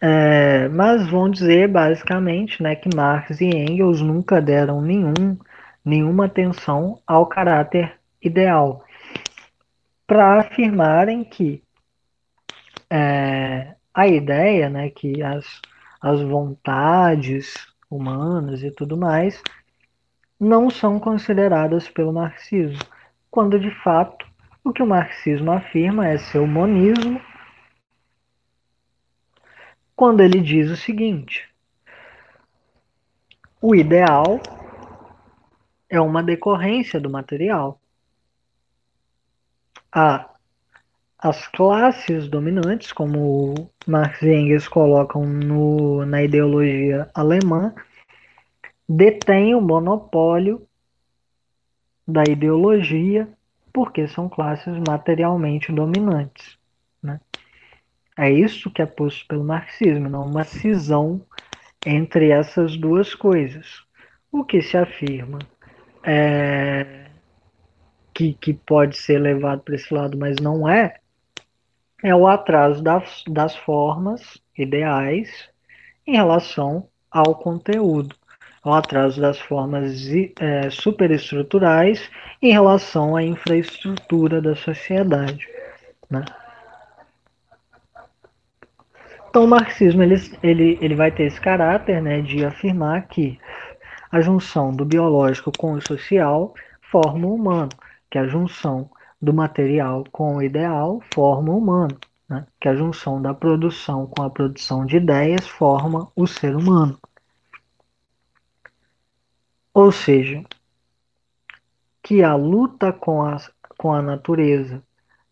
S3: É, mas vão dizer basicamente né, que Marx e Engels nunca deram nenhum, nenhuma atenção ao caráter ideal, para afirmarem que é, a ideia né, que as, as vontades humanas e tudo mais não são consideradas pelo marxismo, quando de fato o que o marxismo afirma é seu monismo, quando ele diz o seguinte: o ideal é uma decorrência do material. A as classes dominantes, como Marx e Engels colocam no, na ideologia alemã, detêm o monopólio da ideologia porque são classes materialmente dominantes. Né? É isso que é posto pelo marxismo, não uma cisão entre essas duas coisas. O que se afirma é que, que pode ser levado para esse lado, mas não é, é o atraso das, das formas ideais em relação ao conteúdo, o atraso das formas é, superestruturais em relação à infraestrutura da sociedade. Né? Então, o marxismo ele, ele, ele vai ter esse caráter né, de afirmar que a junção do biológico com o social forma o humano, que a junção do material com o ideal forma o humano, né? que a junção da produção com a produção de ideias forma o ser humano. Ou seja, que a luta com a, com a natureza,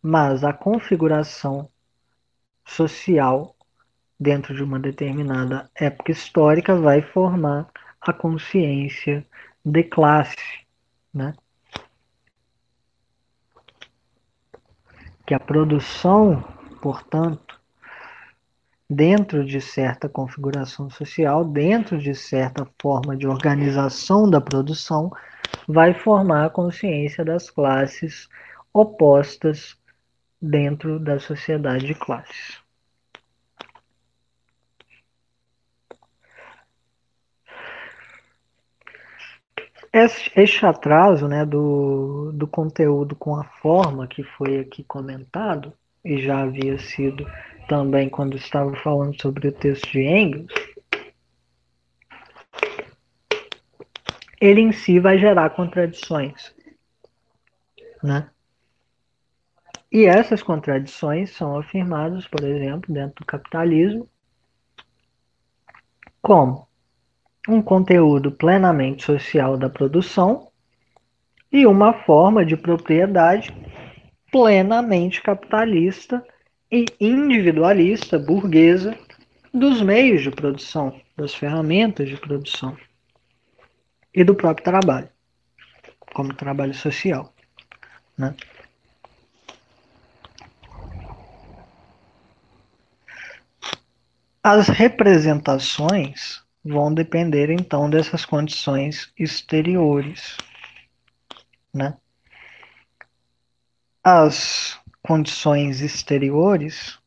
S3: mas a configuração social dentro de uma determinada época histórica vai formar a consciência de classe, né? que a produção, portanto, dentro de certa configuração social, dentro de certa forma de organização da produção, vai formar a consciência das classes opostas dentro da sociedade de classes. Este atraso né, do, do conteúdo com a forma que foi aqui comentado, e já havia sido também quando estava falando sobre o texto de Engels, ele em si vai gerar contradições. Né? E essas contradições são afirmadas, por exemplo, dentro do capitalismo, como um conteúdo plenamente social da produção e uma forma de propriedade plenamente capitalista e individualista, burguesa, dos meios de produção, das ferramentas de produção e do próprio trabalho, como trabalho social. Né? As representações vão depender então dessas condições exteriores, né? As condições exteriores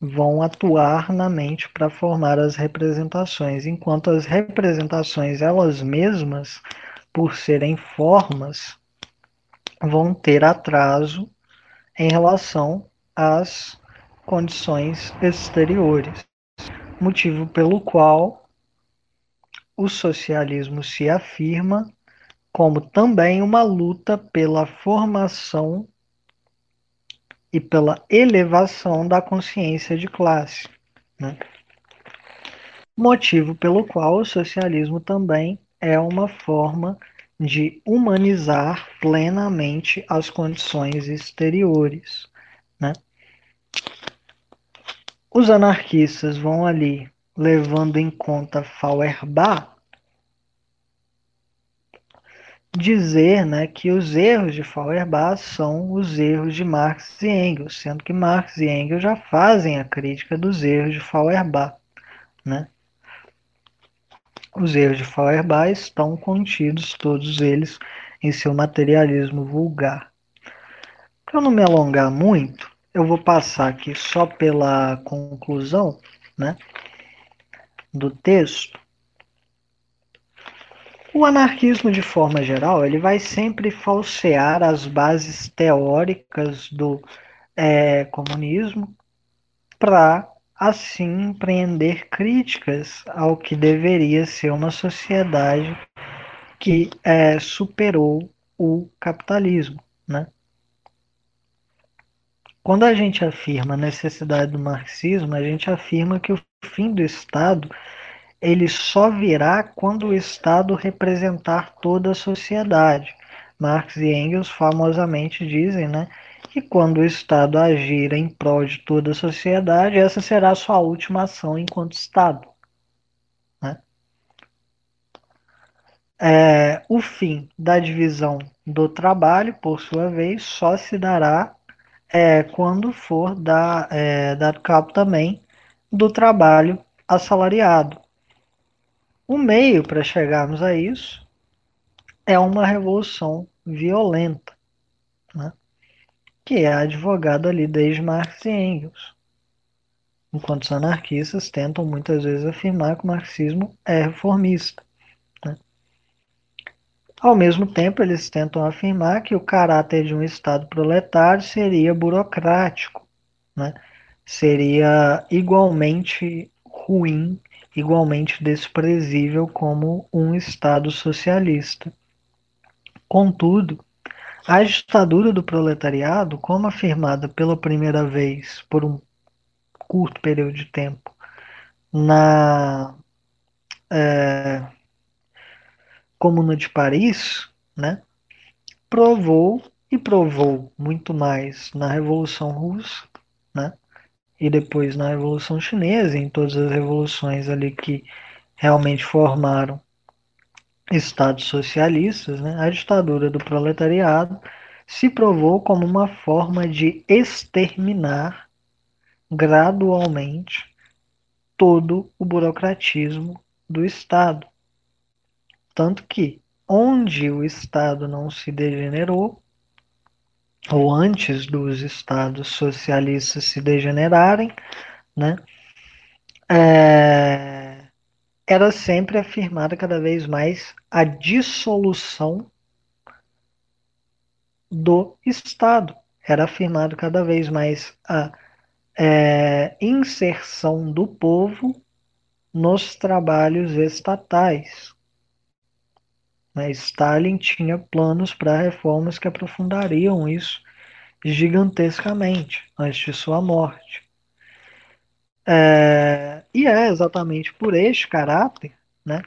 S3: vão atuar na mente para formar as representações, enquanto as representações elas mesmas, por serem formas, vão ter atraso em relação às condições exteriores. Motivo pelo qual o socialismo se afirma como também uma luta pela formação e pela elevação da consciência de classe. Né? Motivo pelo qual o socialismo também é uma forma de humanizar plenamente as condições exteriores. Né? Os anarquistas vão ali levando em conta Feuerbach, dizer né, que os erros de Feuerbach são os erros de Marx e Engels, sendo que Marx e Engels já fazem a crítica dos erros de Feuerbach. Né? Os erros de Feuerbach estão contidos, todos eles, em seu materialismo vulgar. Para não me alongar muito, eu vou passar aqui só pela conclusão né, do texto. O anarquismo, de forma geral, ele vai sempre falsear as bases teóricas do é, comunismo para assim empreender críticas ao que deveria ser uma sociedade que é, superou o capitalismo, né? Quando a gente afirma a necessidade do marxismo, a gente afirma que o fim do Estado ele só virá quando o Estado representar toda a sociedade. Marx e Engels famosamente dizem, né, que quando o Estado agir em prol de toda a sociedade, essa será a sua última ação enquanto Estado. Né? É, o fim da divisão do trabalho, por sua vez, só se dará é, quando for dar, é, dado cabo também do trabalho assalariado. O meio para chegarmos a isso é uma revolução violenta, né? que é advogado ali desde Marx e Engels. Enquanto os anarquistas tentam muitas vezes afirmar que o marxismo é reformista. Né? Ao mesmo tempo, eles tentam afirmar que o caráter de um Estado proletário seria burocrático, né? seria igualmente ruim, igualmente desprezível como um Estado socialista. Contudo, a ditadura do proletariado, como afirmada pela primeira vez por um curto período de tempo na é, Comuna de Paris, né, provou e provou muito mais na Revolução Russa, né, e depois na Revolução Chinesa, em todas as revoluções ali que realmente formaram estados socialistas, né, a ditadura do proletariado se provou como uma forma de exterminar gradualmente todo o burocratismo do Estado. Tanto que, onde o Estado não se degenerou, ou antes dos Estados socialistas se degenerarem, né, é, era sempre afirmada cada vez mais a dissolução do Estado. Era afirmado cada vez mais a é, inserção do povo nos trabalhos estatais. Né? Stalin tinha planos para reformas que aprofundariam isso gigantescamente antes de sua morte. É, e é exatamente por este caráter, né,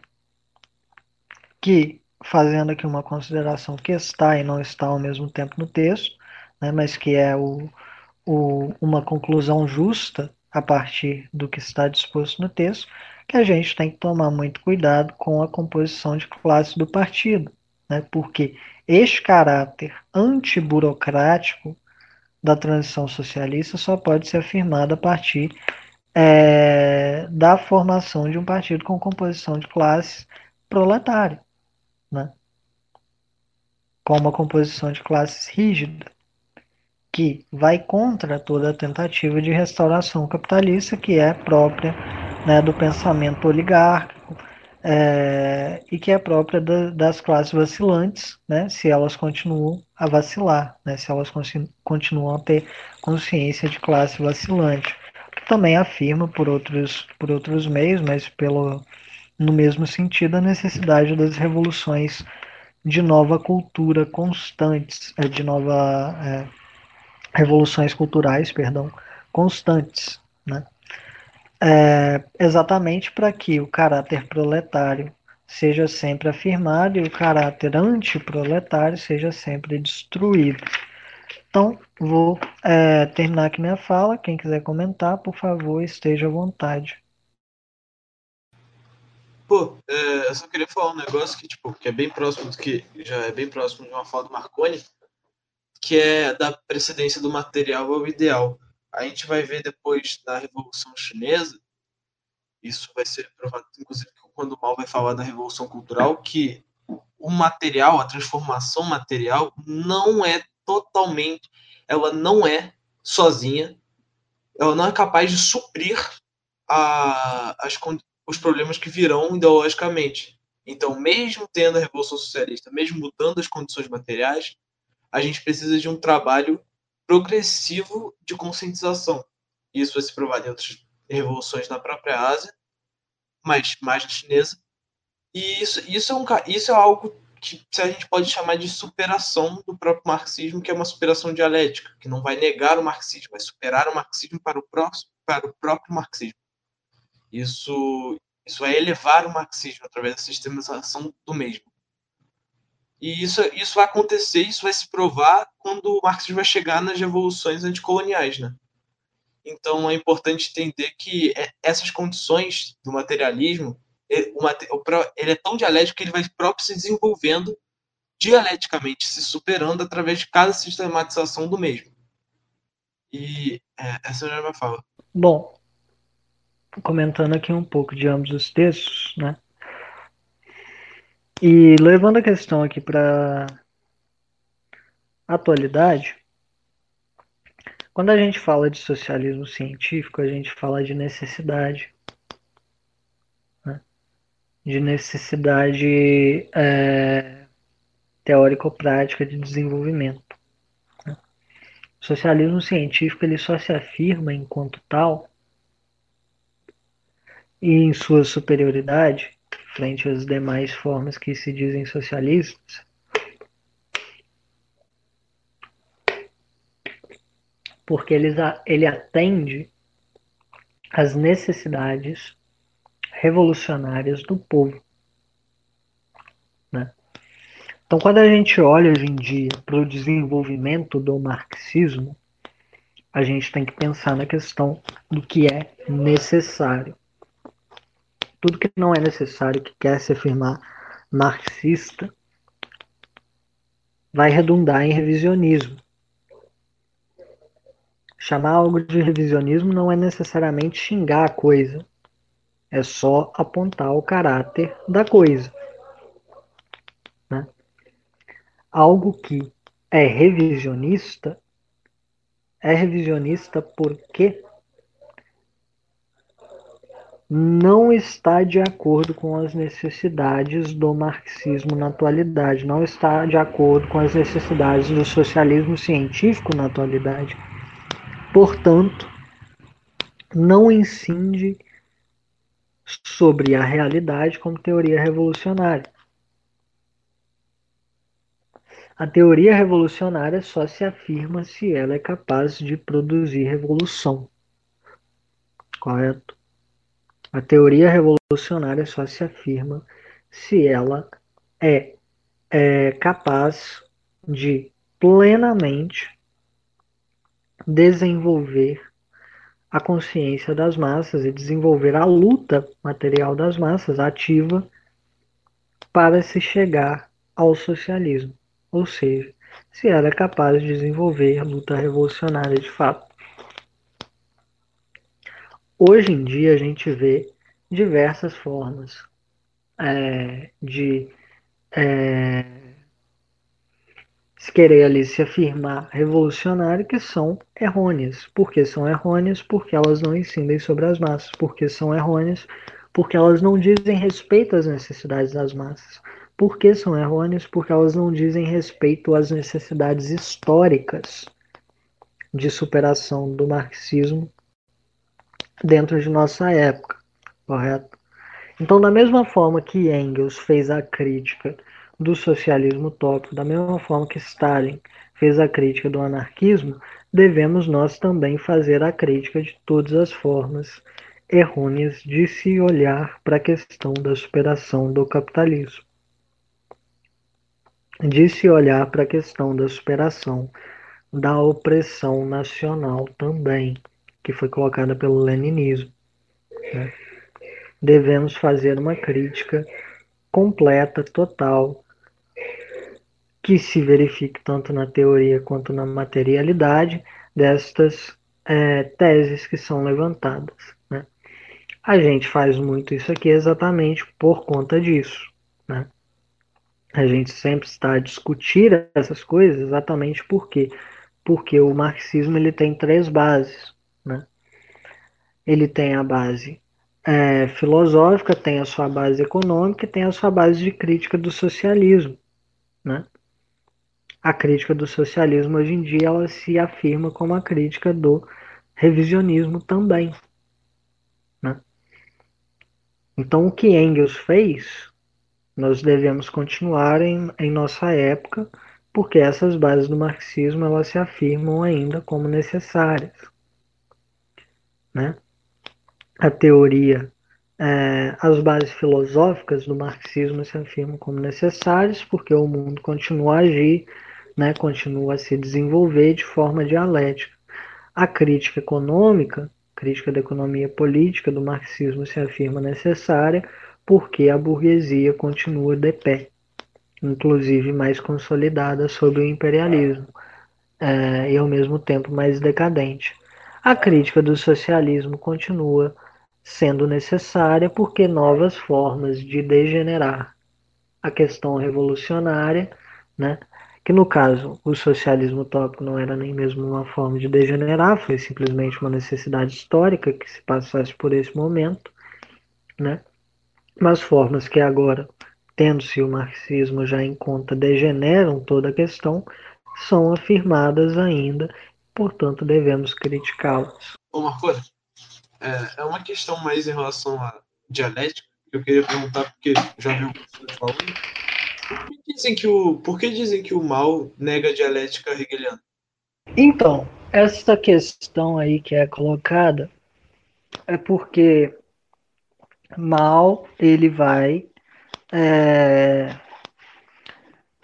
S3: que, fazendo aqui uma consideração que está e não está ao mesmo tempo no texto, né, mas que é o, o, uma conclusão justa a partir do que está disposto no texto, que a gente tem que tomar muito cuidado com a composição de classe do partido, né, porque este caráter antiburocrático da transição socialista só pode ser afirmado a partir é, da formação de um partido com composição de classe proletária, né? com uma composição de classes rígida, que vai contra toda a tentativa de restauração capitalista que é própria né, do pensamento oligárquico é, e que é própria da, das classes vacilantes, né, se elas continuam a vacilar, né, se elas continuam a ter consciência de classe vacilante também afirma por outros, por outros meios, mas pelo, no mesmo sentido, a necessidade das revoluções de nova cultura constantes, é, de nova é, revoluções culturais, perdão, constantes, né? É, exatamente para que o caráter proletário seja sempre afirmado e o caráter antiproletário seja sempre destruído. Então, vou é, terminar aqui minha fala. Quem quiser comentar, por favor, esteja à vontade.
S1: Pô, é, eu só queria falar um negócio que, tipo, que é bem próximo do que já é bem próximo de uma fala do Marconi, que é da precedência do material ao ideal. A gente vai ver depois da Revolução Chinesa, isso vai ser provado, inclusive, quando o Mal vai falar da Revolução Cultural, que o material, a transformação material, não é totalmente. Ela não é sozinha, ela não é capaz de suprir a, as, os problemas que virão ideologicamente. Então, mesmo tendo a Revolução Socialista, mesmo mudando as condições materiais, a gente precisa de um trabalho progressivo de conscientização. Isso vai se provar em outras revoluções na própria Ásia, mas mais chinesa. E isso, isso, é, um, isso é algo que a gente pode chamar de superação do próprio marxismo, que é uma superação dialética, que não vai negar o marxismo, vai superar o marxismo para o, próximo, para o próprio marxismo. Isso, isso vai elevar o marxismo através da sistematização do mesmo. E isso, isso vai acontecer, isso vai se provar quando o marxismo vai chegar nas revoluções anticoloniais, né? Então é importante entender que é, essas condições do materialismo, ele, ele é tão dialético que ele vai próprio se desenvolvendo dialeticamente, se superando através de cada sistematização do mesmo. E é, essa é a minha fala.
S3: Bom, comentando aqui um pouco de ambos os textos, né? E levando a questão aqui para atualidade, quando a gente fala de socialismo científico, a gente fala de necessidade, né? de necessidade é, teórico-prática de desenvolvimento. Né? O socialismo científico ele só se afirma enquanto tal e em sua superioridade frente às demais formas que se dizem socialistas, porque ele, ele atende às necessidades revolucionárias do povo. Né? Então, quando a gente olha hoje em dia para o desenvolvimento do marxismo, a gente tem que pensar na questão do que é necessário tudo que não é necessário, que quer se afirmar marxista, vai redundar em revisionismo. Chamar algo de revisionismo não é necessariamente xingar a coisa, é só apontar o caráter da coisa. Né? Algo que é revisionista é revisionista porque não está de acordo com as necessidades do marxismo na atualidade, não está de acordo com as necessidades do socialismo científico na atualidade. Portanto, não incide sobre a realidade como teoria revolucionária. A teoria revolucionária só se afirma se ela é capaz de produzir revolução. Correto? A teoria revolucionária só se afirma se ela é, é capaz de plenamente desenvolver a consciência das massas e desenvolver a luta material das massas ativa para se chegar ao socialismo. Ou seja, se ela é capaz de desenvolver luta revolucionária de fato. Hoje em dia a gente vê diversas formas é, de é, se querer ali se afirmar revolucionário que são errôneas. Por que são errôneas? Porque elas não incidem sobre as massas. Porque são errôneas? Porque elas não dizem respeito às necessidades das massas. Por que são errôneas? Porque elas não dizem respeito às necessidades históricas de superação do marxismo dentro de nossa época, correto? Então, da mesma forma que Engels fez a crítica do socialismo utópico, da mesma forma que Stalin fez a crítica do anarquismo, devemos nós também fazer a crítica de todas as formas errôneas de se olhar para a questão da superação do capitalismo. De se olhar para a questão da superação da opressão nacional também que foi colocada pelo leninismo. Né? Devemos fazer uma crítica completa, total, que se verifique tanto na teoria quanto na materialidade destas é, teses que são levantadas. Né? A gente faz muito isso aqui exatamente por conta disso. Né? A gente sempre está a discutir essas coisas exatamente por quê? Porque o marxismo ele tem três bases. Né? Ele tem a base é, filosófica, tem a sua base econômica e tem a sua base de crítica do socialismo. Né? A crítica do socialismo hoje em dia ela se afirma como a crítica do revisionismo também. Né? Então, o que Engels fez, nós devemos continuar em, em nossa época, porque essas bases do marxismo elas se afirmam ainda como necessárias. Né? A teoria, é, as bases filosóficas do marxismo se afirmam como necessárias, porque o mundo continua a agir, né, continua a se desenvolver de forma dialética. A crítica econômica, crítica da economia política do marxismo se afirma necessária, porque a burguesia continua de pé inclusive mais consolidada sob o imperialismo, é, e ao mesmo tempo mais decadente. A crítica do socialismo continua sendo necessária porque novas formas de degenerar a questão revolucionária, né, que no caso o socialismo utópico não era nem mesmo uma forma de degenerar, foi simplesmente uma necessidade histórica que se passasse por esse momento, né, mas formas que agora tendo-se o marxismo já em conta, degeneram toda a questão, são afirmadas ainda, portanto devemos criticá-las.
S1: Ô Marcos, é, é uma questão mais em relação à dialética, que eu queria perguntar, porque já vi o professor falando. Por que dizem que o, por que dizem que o mal nega a dialética hegeliana?
S3: Então, essa questão aí que é colocada é porque mal ele vai é,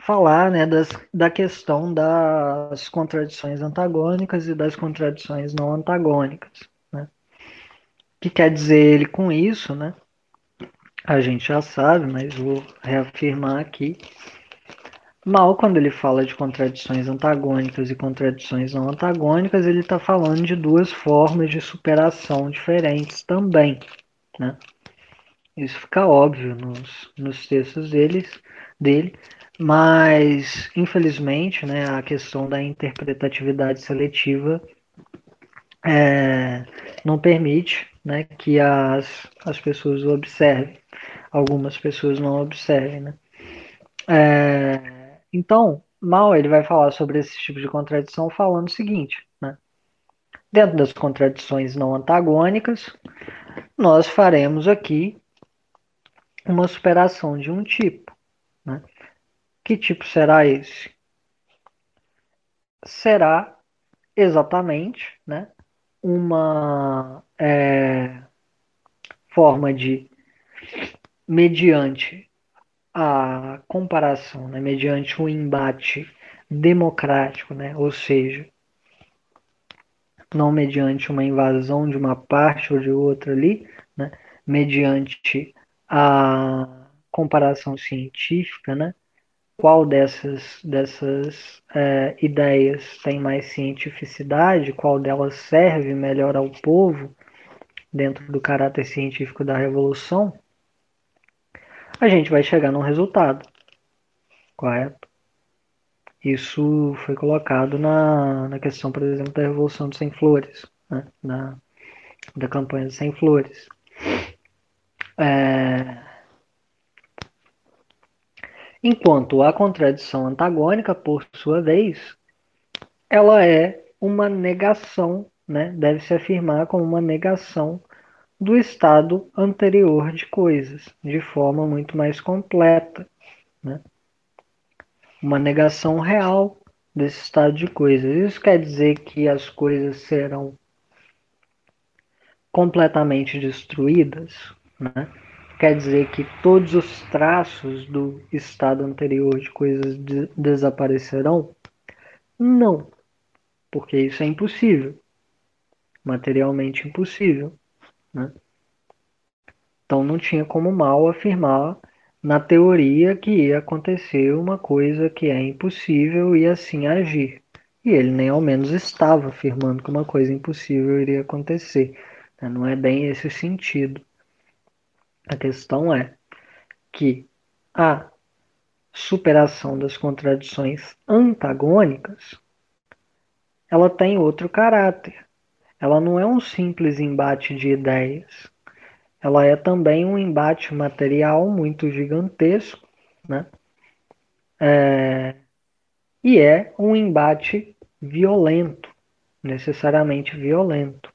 S3: falar né, das, da questão das contradições antagônicas e das contradições não antagônicas. Né? O que quer dizer ele com isso? Né? A gente já sabe, mas vou reafirmar aqui. Mal, quando ele fala de contradições antagônicas e contradições não antagônicas, ele está falando de duas formas de superação diferentes também. Né? Isso fica óbvio nos, nos textos deles, dele, mas infelizmente né, a questão da interpretatividade seletiva é, não permite né, que as, as pessoas observem. Algumas pessoas não observem. Né? É, então, Mal ele vai falar sobre esse tipo de contradição falando o seguinte, né? Dentro das contradições não antagônicas, nós faremos aqui uma superação de um tipo. Né? Que tipo será esse? Será exatamente né, uma é, forma de, mediante a comparação, né, mediante um embate democrático, né, ou seja, não mediante uma invasão de uma parte ou de outra ali, né, mediante a comparação científica, né? Qual dessas, dessas é, ideias tem mais cientificidade? Qual delas serve melhor ao povo dentro do caráter científico da revolução? A gente vai chegar num resultado, correto? Isso foi colocado na, na questão, por exemplo, da Revolução dos Sem Flores, né? na, da campanha dos Sem Flores. É... Enquanto a contradição antagônica, por sua vez, ela é uma negação, né? deve se afirmar como uma negação do estado anterior de coisas, de forma muito mais completa. Né? Uma negação real desse estado de coisas. Isso quer dizer que as coisas serão completamente destruídas? Né? Quer dizer que todos os traços do estado anterior de coisas de desaparecerão? Não, porque isso é impossível, materialmente impossível. Né? Então não tinha como mal afirmar na teoria que ia acontecer uma coisa que é impossível e assim agir. E ele nem ao menos estava afirmando que uma coisa impossível iria acontecer. Né? Não é bem esse sentido. A questão é que a superação das contradições antagônicas ela tem outro caráter. Ela não é um simples embate de ideias. Ela é também um embate material muito gigantesco, né? É... E é um embate violento, necessariamente violento.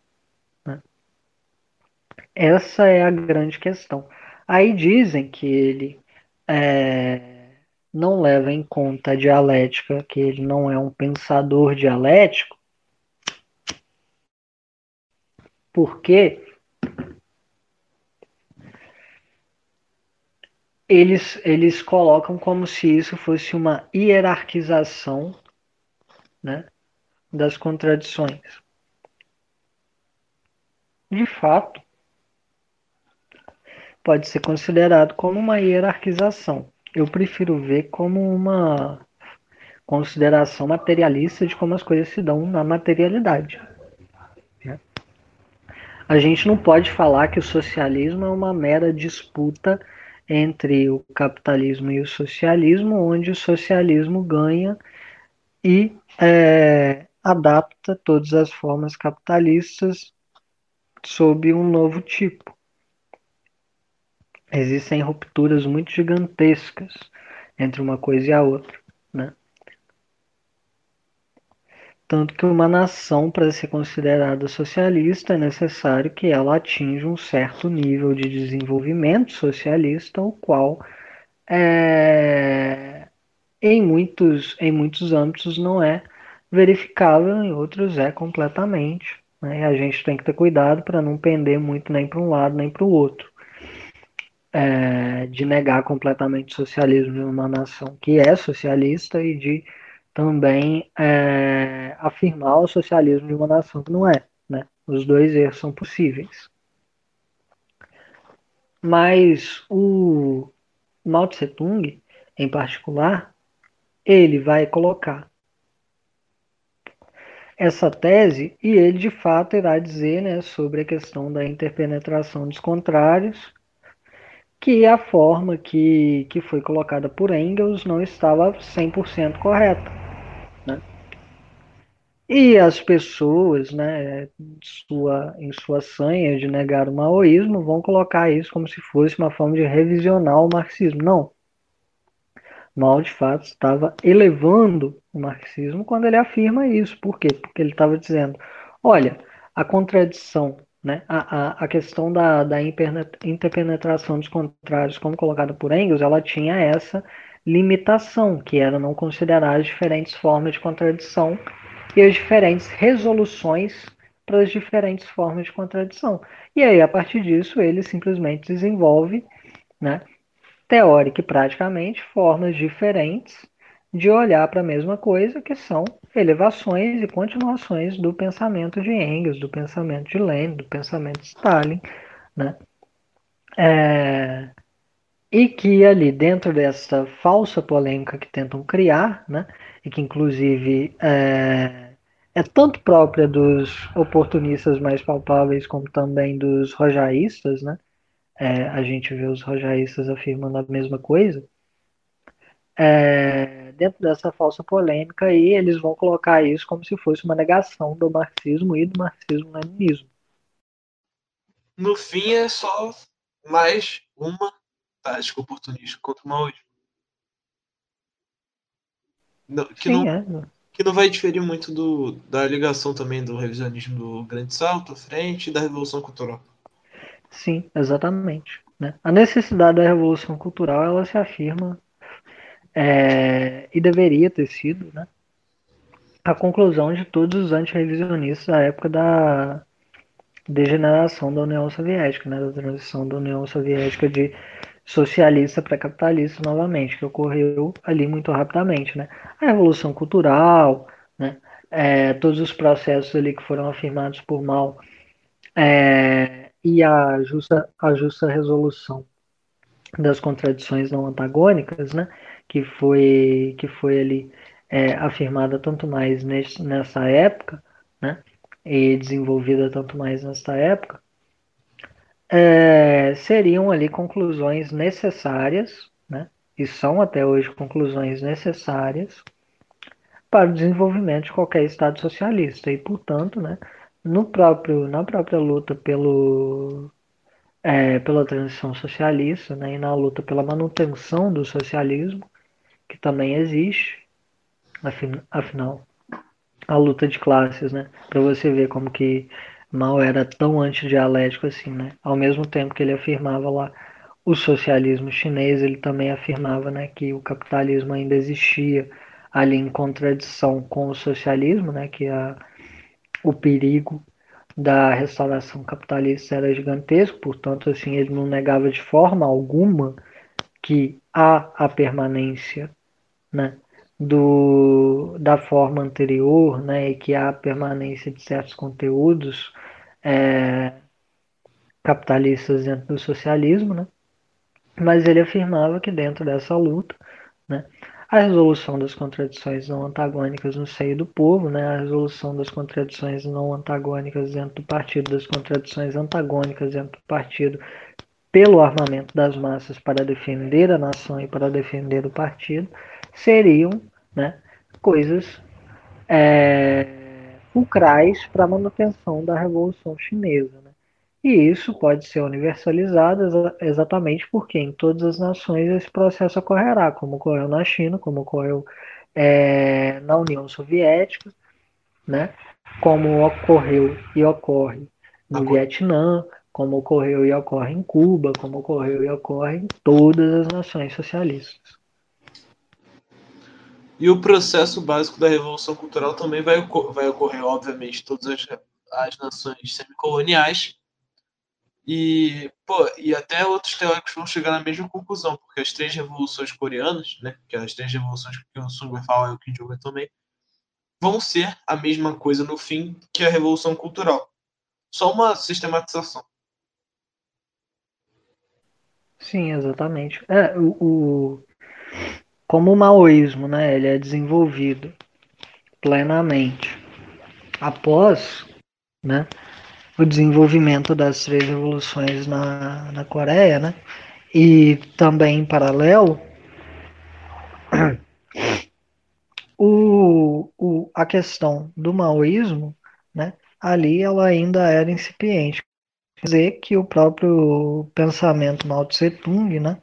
S3: Essa é a grande questão. Aí dizem que ele é, não leva em conta a dialética, que ele não é um pensador dialético, porque eles, eles colocam como se isso fosse uma hierarquização né, das contradições. De fato, pode ser considerado como uma hierarquização. Eu prefiro ver como uma consideração materialista de como as coisas se dão na materialidade. Né? A gente não pode falar que o socialismo é uma mera disputa entre o capitalismo e o socialismo, onde o socialismo ganha e é, adapta todas as formas capitalistas sob um novo tipo. Existem rupturas muito gigantescas entre uma coisa e a outra, né? Tanto que uma nação, para ser considerada socialista, é necessário que ela atinja um certo nível de desenvolvimento socialista, o qual é, em, muitos, em muitos âmbitos não é verificável, em outros é completamente. Né? E a gente tem que ter cuidado para não pender muito nem para um lado nem para o outro. É, de negar completamente o socialismo de uma nação que é socialista e de também é, afirmar o socialismo de uma nação que não é. Né? Os dois erros são possíveis. Mas o Mao Tse Tung, em particular, ele vai colocar essa tese e ele de fato irá dizer né, sobre a questão da interpenetração dos contrários, que a forma que, que foi colocada por Engels não estava 100% correta. E as pessoas, né, sua, em sua sanha de negar o maoísmo, vão colocar isso como se fosse uma forma de revisionar o marxismo. Não. Mao, de fato, estava elevando o marxismo quando ele afirma isso. Por quê? Porque ele estava dizendo: olha, a contradição, né, a, a, a questão da, da interpenetração dos contrários, como colocada por Engels, ela tinha essa limitação, que era não considerar as diferentes formas de contradição e as diferentes resoluções para as diferentes formas de contradição. E aí, a partir disso, ele simplesmente desenvolve, né, teórica e praticamente, formas diferentes de olhar para a mesma coisa, que são elevações e continuações do pensamento de Engels, do pensamento de Lenin, do pensamento de Stalin, né? É, e que ali dentro dessa falsa polêmica que tentam criar, né, e que inclusive é, é tanto própria dos oportunistas mais palpáveis como também dos rojaístas, né? É, a gente vê os rojaístas afirmando a mesma coisa. É, dentro dessa falsa polêmica aí, eles vão colocar isso como se fosse uma negação do marxismo e do marxismo-leninismo.
S1: No fim, é só mais uma tática oportunista contra o maoísmo. que Sim, não, é que não vai diferir muito do, da ligação também do revisionismo do Grande Salto à frente e da Revolução Cultural.
S3: Sim, exatamente. Né? A necessidade da Revolução Cultural ela se afirma é, e deveria ter sido né, a conclusão de todos os antirrevisionistas da época da degeneração da União Soviética, né, da transição da União Soviética de socialista para capitalista novamente, que ocorreu ali muito rapidamente, né? A revolução cultural, né? É, todos os processos ali que foram afirmados por Mao é, e a justa, a justa resolução das contradições não antagônicas, né? Que foi que foi ali é, afirmada tanto mais nesse, nessa época, né? E desenvolvida tanto mais nesta época, é, seriam ali conclusões necessárias, né, e são até hoje conclusões necessárias para o desenvolvimento de qualquer Estado socialista. E, portanto, né, no próprio, na própria luta pelo, é, pela transição socialista né, e na luta pela manutenção do socialismo, que também existe, afinal, a luta de classes, né? Para você ver como que Mao era tão antidialético assim, né? Ao mesmo tempo que ele afirmava lá o socialismo chinês, ele também afirmava, né, que o capitalismo ainda existia ali em contradição com o socialismo, né, que a, o perigo da restauração capitalista era gigantesco, portanto, assim, ele não negava de forma alguma que há a permanência, né, do, da forma anterior, né, e que há a permanência de certos conteúdos é, capitalistas dentro do socialismo, né, mas ele afirmava que dentro dessa luta, né, a resolução das contradições não antagônicas no seio do povo, né, a resolução das contradições não antagônicas dentro do partido, das contradições antagônicas dentro do partido, pelo armamento das massas para defender a nação e para defender o partido, seriam né, coisas é, fulcrais para a manutenção da Revolução Chinesa. Né? E isso pode ser universalizado exatamente porque em todas as nações esse processo ocorrerá, como ocorreu na China, como ocorreu é, na União Soviética, né? como ocorreu e ocorre no. Vietnã, como ocorreu e ocorre em Cuba, como ocorreu e ocorre em todas as nações socialistas.
S1: E o processo básico da Revolução Cultural também vai, vai ocorrer, obviamente, todas as, as nações semicoloniais. E, pô, e até outros teóricos vão chegar na mesma conclusão, porque as três revoluções coreanas, né, que as três revoluções que o Sun vai falar e o Kim Jong também, vão ser a mesma coisa no fim que a Revolução Cultural. Só uma sistematização.
S3: Sim, exatamente. É, o, o, como o maoísmo, né, ele é desenvolvido plenamente após, né, o desenvolvimento das três revoluções na, na Coreia, né, e também em paralelo, o, o, a questão do maoísmo, né, ali ela ainda era incipiente. Quer dizer que o próprio pensamento Mao Tse Tung, né,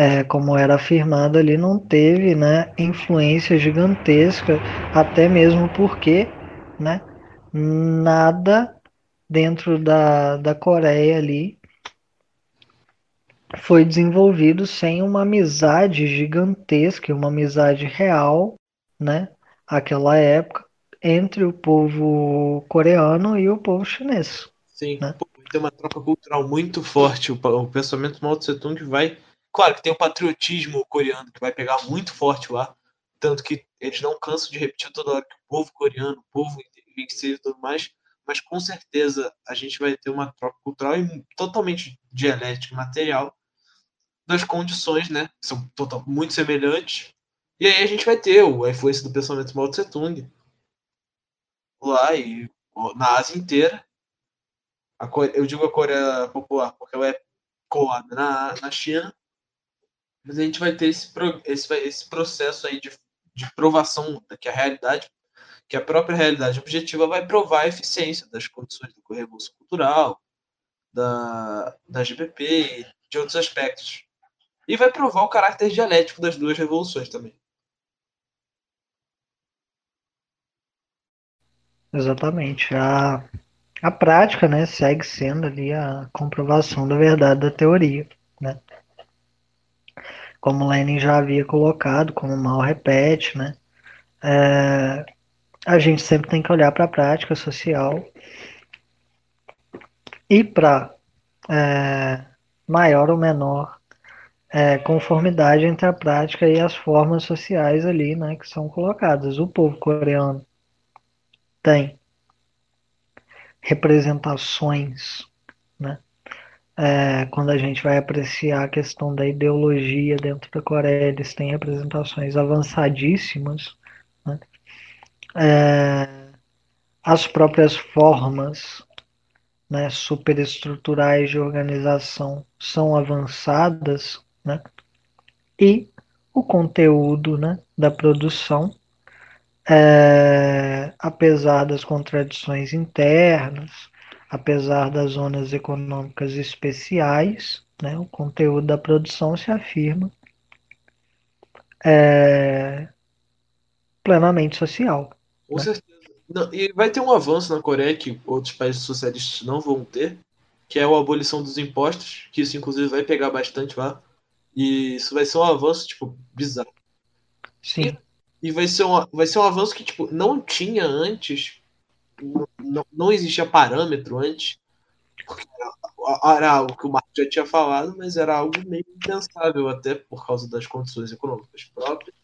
S3: é, como era afirmado ali, não teve né, influência gigantesca, até mesmo porque né, nada dentro da, da Coreia ali foi desenvolvido sem uma amizade gigantesca, uma amizade real, né, aquela época, entre o povo coreano e o povo chinês.
S1: Sim, né? tem uma troca cultural muito forte. O, o pensamento Mao Tse Tung vai Claro que tem o patriotismo coreano que vai pegar muito forte lá, tanto que eles não cansam de repetir toda hora que o povo coreano, o povo enriquecido e tudo mais, mas com certeza a gente vai ter uma troca cultural e totalmente dialética material das condições, né? São total, muito semelhantes. E aí a gente vai ter a influência do pensamento Mao Tse Tung lá e na Ásia inteira. Coreia, eu digo a Coreia Popular porque ela é colada na, na China mas a gente vai ter esse, esse, esse processo aí de, de provação que a realidade, que a própria realidade objetiva vai provar a eficiência das condições do revolução cultural, da, da GPP e de outros aspectos. E vai provar o caráter dialético das duas revoluções também.
S3: Exatamente. A, a prática né, segue sendo ali a comprovação da verdade da teoria. Como Lenin já havia colocado, como mal repete, né? É, a gente sempre tem que olhar para a prática social e para é, maior ou menor é, conformidade entre a prática e as formas sociais ali, né, que são colocadas. O povo coreano tem representações, é, quando a gente vai apreciar a questão da ideologia dentro da Coreia, eles têm representações avançadíssimas. Né? É, as próprias formas né, superestruturais de organização são avançadas, né? e o conteúdo né, da produção, é, apesar das contradições internas, apesar das zonas econômicas especiais, né, o conteúdo da produção se afirma é, plenamente social.
S1: Com né? certeza. Não, e vai ter um avanço na Coreia que outros países socialistas não vão ter, que é a abolição dos impostos, que isso inclusive vai pegar bastante lá. E isso vai ser um avanço, tipo, bizarro.
S3: Sim.
S1: E, e vai, ser um, vai ser um avanço que, tipo, não tinha antes, não, não existia parâmetro antes, porque era, era algo que o Marco já tinha falado, mas era algo meio impensável até por causa das condições econômicas próprias.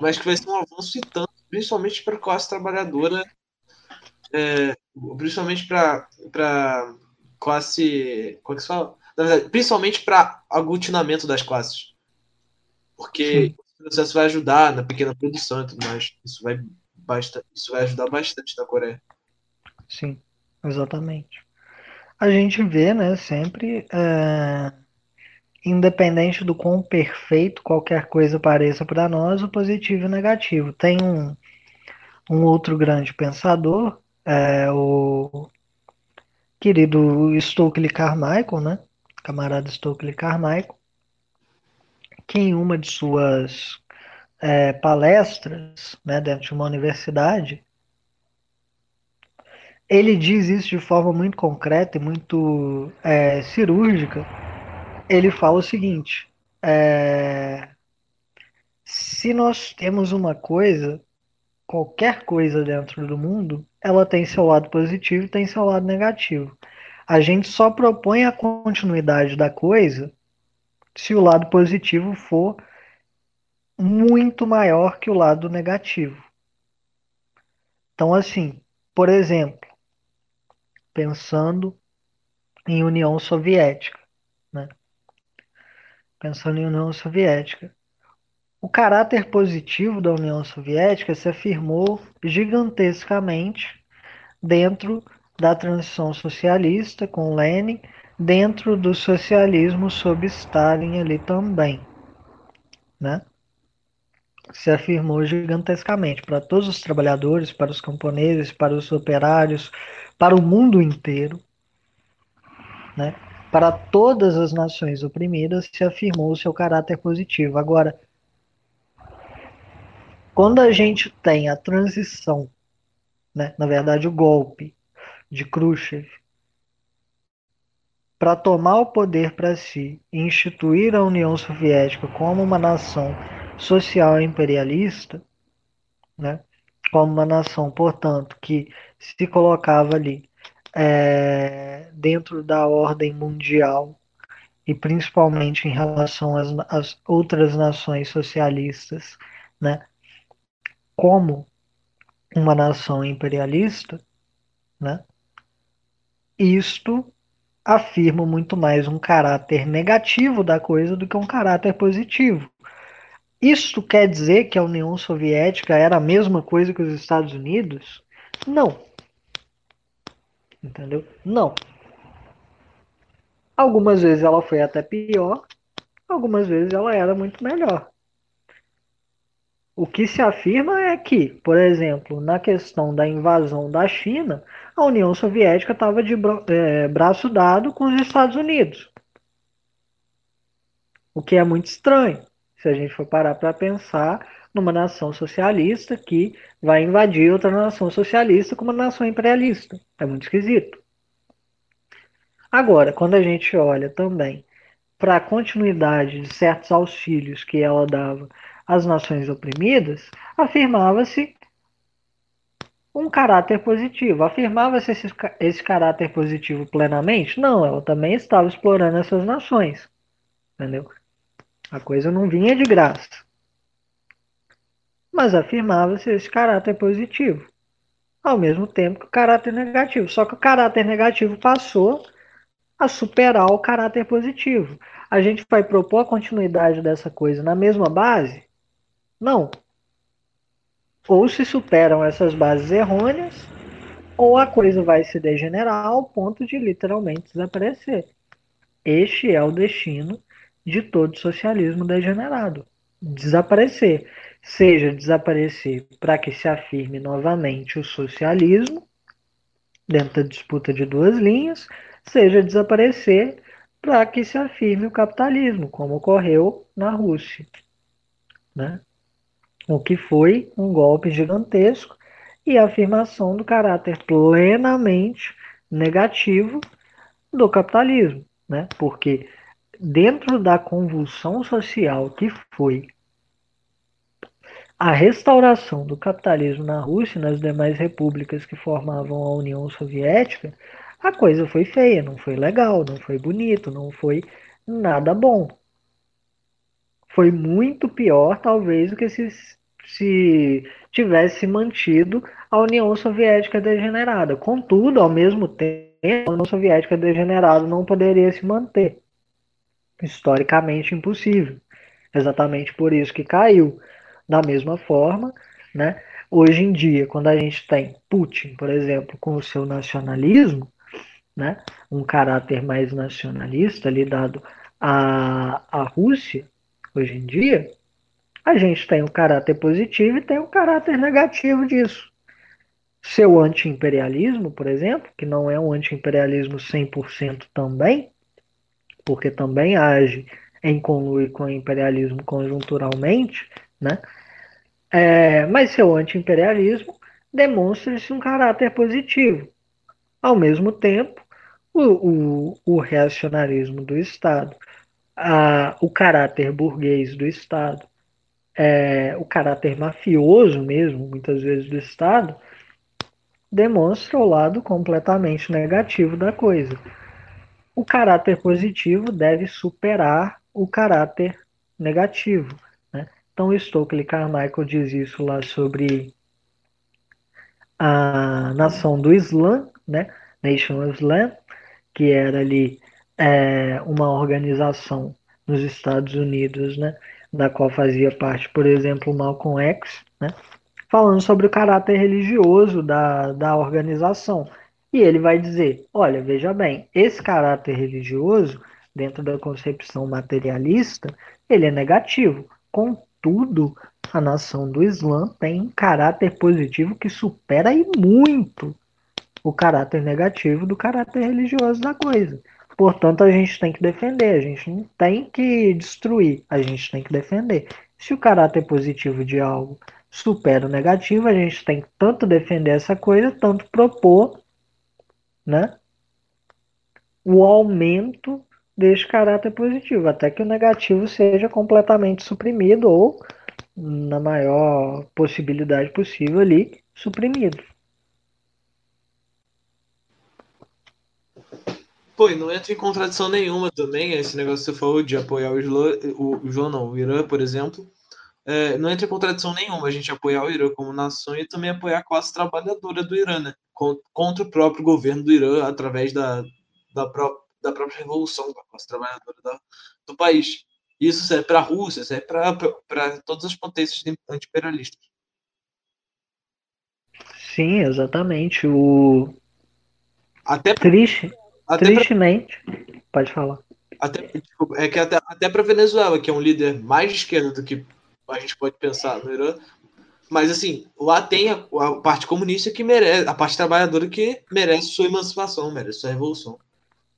S1: Mas que vai ser um avanço e tanto, principalmente para a classe trabalhadora, é, principalmente para classe. Como é que se fala? Verdade, principalmente para aglutinamento das classes. Porque o processo vai ajudar na pequena produção e tudo mais. Isso vai, basta, isso vai ajudar bastante na Coreia.
S3: Sim, exatamente. A gente vê, né, sempre, é, independente do quão perfeito qualquer coisa pareça para nós, o positivo e o negativo. Tem um, um outro grande pensador, é, o querido Stokely Carmichael, né? Camarada Stokely Carmichael, que em uma de suas é, palestras, né, dentro de uma universidade, ele diz isso de forma muito concreta e muito é, cirúrgica. Ele fala o seguinte: é, se nós temos uma coisa, qualquer coisa dentro do mundo, ela tem seu lado positivo e tem seu lado negativo. A gente só propõe a continuidade da coisa se o lado positivo for muito maior que o lado negativo. Então, assim, por exemplo, pensando em União Soviética, né? Pensando em União Soviética. O caráter positivo da União Soviética se afirmou gigantescamente dentro da transição socialista com Lenin, dentro do socialismo sob Stalin ali também, né? Se afirmou gigantescamente para todos os trabalhadores, para os camponeses, para os operários, para o mundo inteiro, né? Para todas as nações oprimidas se afirmou o seu caráter positivo. Agora, quando a gente tem a transição, né, na verdade o golpe de Khrushchev para tomar o poder para si e instituir a União Soviética como uma nação social imperialista, né, como uma nação, portanto, que se colocava ali é, dentro da ordem mundial e principalmente em relação às, às outras nações socialistas, né, como uma nação imperialista, né, isto afirma muito mais um caráter negativo da coisa do que um caráter positivo. Isso quer dizer que a União Soviética era a mesma coisa que os Estados Unidos? Não. Entendeu? Não. Algumas vezes ela foi até pior, algumas vezes ela era muito melhor. O que se afirma é que, por exemplo, na questão da invasão da China, a União Soviética estava de é, braço dado com os Estados Unidos. O que é muito estranho, se a gente for parar para pensar numa nação socialista que vai invadir outra nação socialista como uma nação imperialista. É muito esquisito. Agora, quando a gente olha também para a continuidade de certos auxílios que ela dava às nações oprimidas, afirmava-se um caráter positivo. Afirmava-se esse, esse caráter positivo plenamente? Não, ela também estava explorando essas nações. Entendeu? A coisa não vinha de graça. Mas afirmava-se esse caráter positivo. Ao mesmo tempo que o caráter negativo. Só que o caráter negativo passou a superar o caráter positivo. A gente vai propor a continuidade dessa coisa na mesma base? Não ou se superam essas bases errôneas, ou a coisa vai se degenerar ao ponto de literalmente desaparecer. Este é o destino de todo socialismo degenerado. Desaparecer. Seja desaparecer para que se afirme novamente o socialismo, dentro da disputa de duas linhas, seja desaparecer para que se afirme o capitalismo, como ocorreu na Rússia. Né? o que foi um golpe gigantesco e a afirmação do caráter plenamente negativo do capitalismo, né? Porque dentro da convulsão social que foi a restauração do capitalismo na Rússia e nas demais repúblicas que formavam a União Soviética, a coisa foi feia, não foi legal, não foi bonito, não foi nada bom. Foi muito pior, talvez, do que se, se tivesse mantido a União Soviética degenerada. Contudo, ao mesmo tempo, a União Soviética degenerada não poderia se manter. Historicamente impossível. Exatamente por isso que caiu. Da mesma forma, né? Hoje em dia, quando a gente tem Putin, por exemplo, com o seu nacionalismo, né, um caráter mais nacionalista lidado à, à Rússia, hoje em dia, a gente tem o caráter positivo e tem o caráter negativo disso. Seu anti-imperialismo, por exemplo, que não é um anti-imperialismo 100% também, porque também age em conluio com o imperialismo conjunturalmente, né? É, mas seu anti-imperialismo demonstra-se um caráter positivo. Ao mesmo tempo, o, o, o reacionarismo do Estado, a, o caráter burguês do Estado, é, o caráter mafioso mesmo, muitas vezes, do Estado, demonstra o lado completamente negativo da coisa. O caráter positivo deve superar o caráter negativo. Então, Stokely Carmichael diz isso lá sobre a nação do Islã, né? Nation of Islam, que era ali é, uma organização nos Estados Unidos, né? Da qual fazia parte, por exemplo, Malcolm X, né? Falando sobre o caráter religioso da, da organização. E ele vai dizer: olha, veja bem, esse caráter religioso, dentro da concepção materialista, ele é negativo. Com, tudo, a nação do Islã tem um caráter positivo que supera e muito o caráter negativo do caráter religioso da coisa. Portanto, a gente tem que defender, a gente não tem que destruir, a gente tem que defender. Se o caráter positivo de algo supera o negativo, a gente tem que tanto defender essa coisa, tanto propor né, o aumento deste caráter positivo, até que o negativo seja completamente suprimido ou, na maior possibilidade possível ali, suprimido.
S1: Pô, e não entra em contradição nenhuma também esse negócio que você falou de apoiar o Islã, o João não, o Irã, por exemplo. É, não entra em contradição nenhuma a gente apoiar o Irã como nação e também apoiar a classe trabalhadora do Irã, né? Contra o próprio governo do Irã através da, da própria da própria revolução da classe trabalhadora da, do país. Isso serve para a Rússia, serve para todas as potências anti-imperialistas.
S3: Sim, exatamente. O...
S1: Até
S3: Triste, até tristemente, pra... pode falar.
S1: Até, desculpa, é que até, até para Venezuela, que é um líder mais de esquerda do que a gente pode pensar no mas assim, lá tem a, a, parte comunista que merece, a parte trabalhadora que merece sua emancipação, merece sua revolução.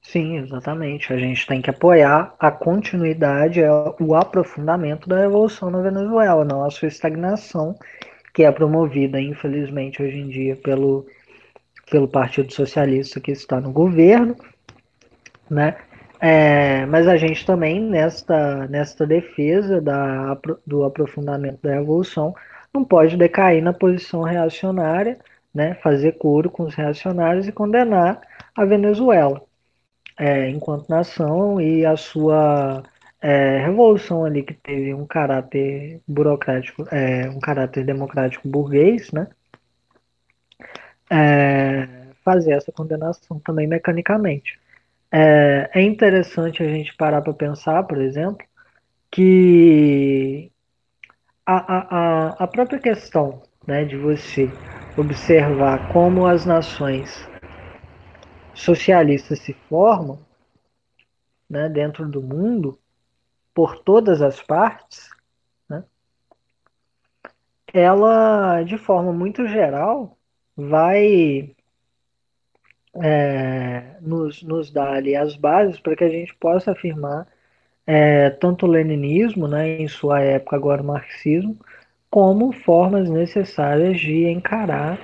S3: Sim, exatamente. A gente tem que apoiar a continuidade, o aprofundamento da revolução na Venezuela, não a sua estagnação, que é promovida, infelizmente, hoje em dia pelo, pelo Partido Socialista que está no governo, né? É, mas a gente também, nesta, nesta defesa da, do aprofundamento da revolução, não pode decair na posição reacionária, né? fazer coro com os reacionários e condenar a Venezuela é, enquanto nação e a sua é, revolução ali que teve um caráter burocrático, é, um caráter democrático burguês, né? É, fazer essa condenação também mecanicamente. É, é interessante a gente parar para pensar, por exemplo, que a, a, a própria questão né, de você observar como as nações socialistas se formam né, dentro do mundo, por todas as partes, né, ela, de forma muito geral, vai é, nos, nos dar ali as bases para que a gente possa afirmar é, tanto o leninismo, né, em sua época agora o marxismo, como formas necessárias de encarar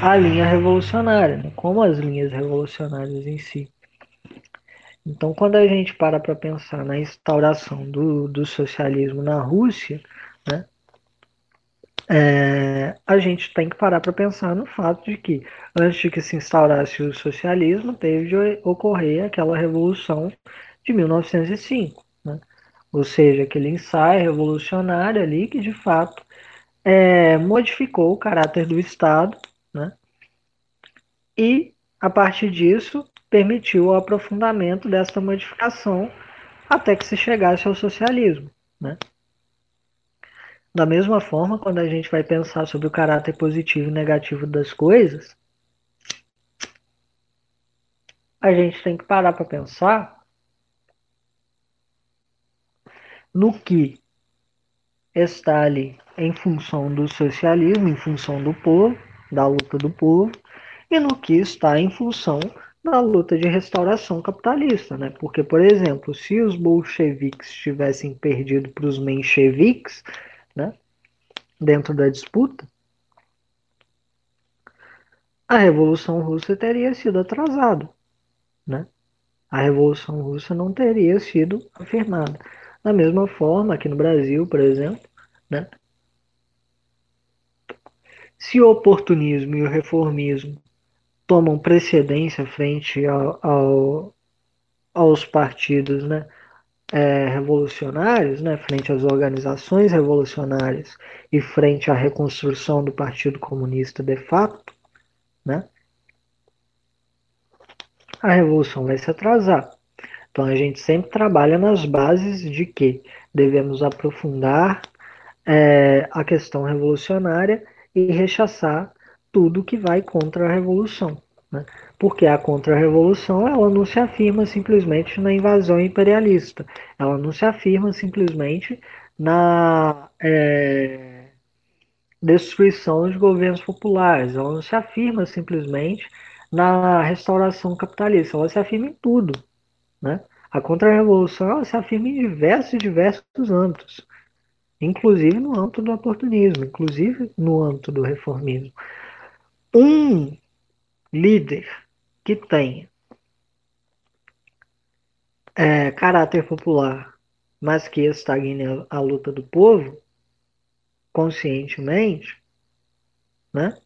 S3: a linha revolucionária, né? como as linhas revolucionárias em si. Então, quando a gente para para pensar na instauração do, do socialismo na Rússia, né, é, a gente tem que parar para pensar no fato de que, antes de que se instaurasse o socialismo, teve de ocorrer aquela revolução de 1905. Né? Ou seja, aquele ensaio revolucionário ali que, de fato, é, modificou o caráter do Estado né? e, a partir disso, permitiu o aprofundamento dessa modificação até que se chegasse ao socialismo. Né? Da mesma forma, quando a gente vai pensar sobre o caráter positivo e negativo das coisas, a gente tem que parar para pensar no que está ali em função do socialismo, em função do povo, da luta do povo, e no que está em função na luta de restauração capitalista, né? Porque, por exemplo, se os bolcheviques tivessem perdido para os mencheviques, né, dentro da disputa, a Revolução Russa teria sido atrasada, né? A Revolução Russa não teria sido afirmada. Da mesma forma, aqui no Brasil, por exemplo, né? Se o oportunismo e o reformismo tomam precedência frente ao, ao, aos partidos né, é, revolucionários, né, frente às organizações revolucionárias e frente à reconstrução do Partido Comunista de facto, né, a revolução vai se atrasar. Então a gente sempre trabalha nas bases de que devemos aprofundar é, a questão revolucionária e rechaçar tudo que vai contra a revolução. Né? Porque a contra-revolução ela não se afirma simplesmente na invasão imperialista, ela não se afirma simplesmente na é, destruição dos governos populares, ela não se afirma simplesmente na restauração capitalista, ela se afirma em tudo. Né? A contra-revolução ela se afirma em diversos e diversos âmbitos, inclusive no âmbito do oportunismo, inclusive no âmbito do reformismo um líder que tenha é, caráter popular, mas que estagne a, a luta do povo conscientemente, né?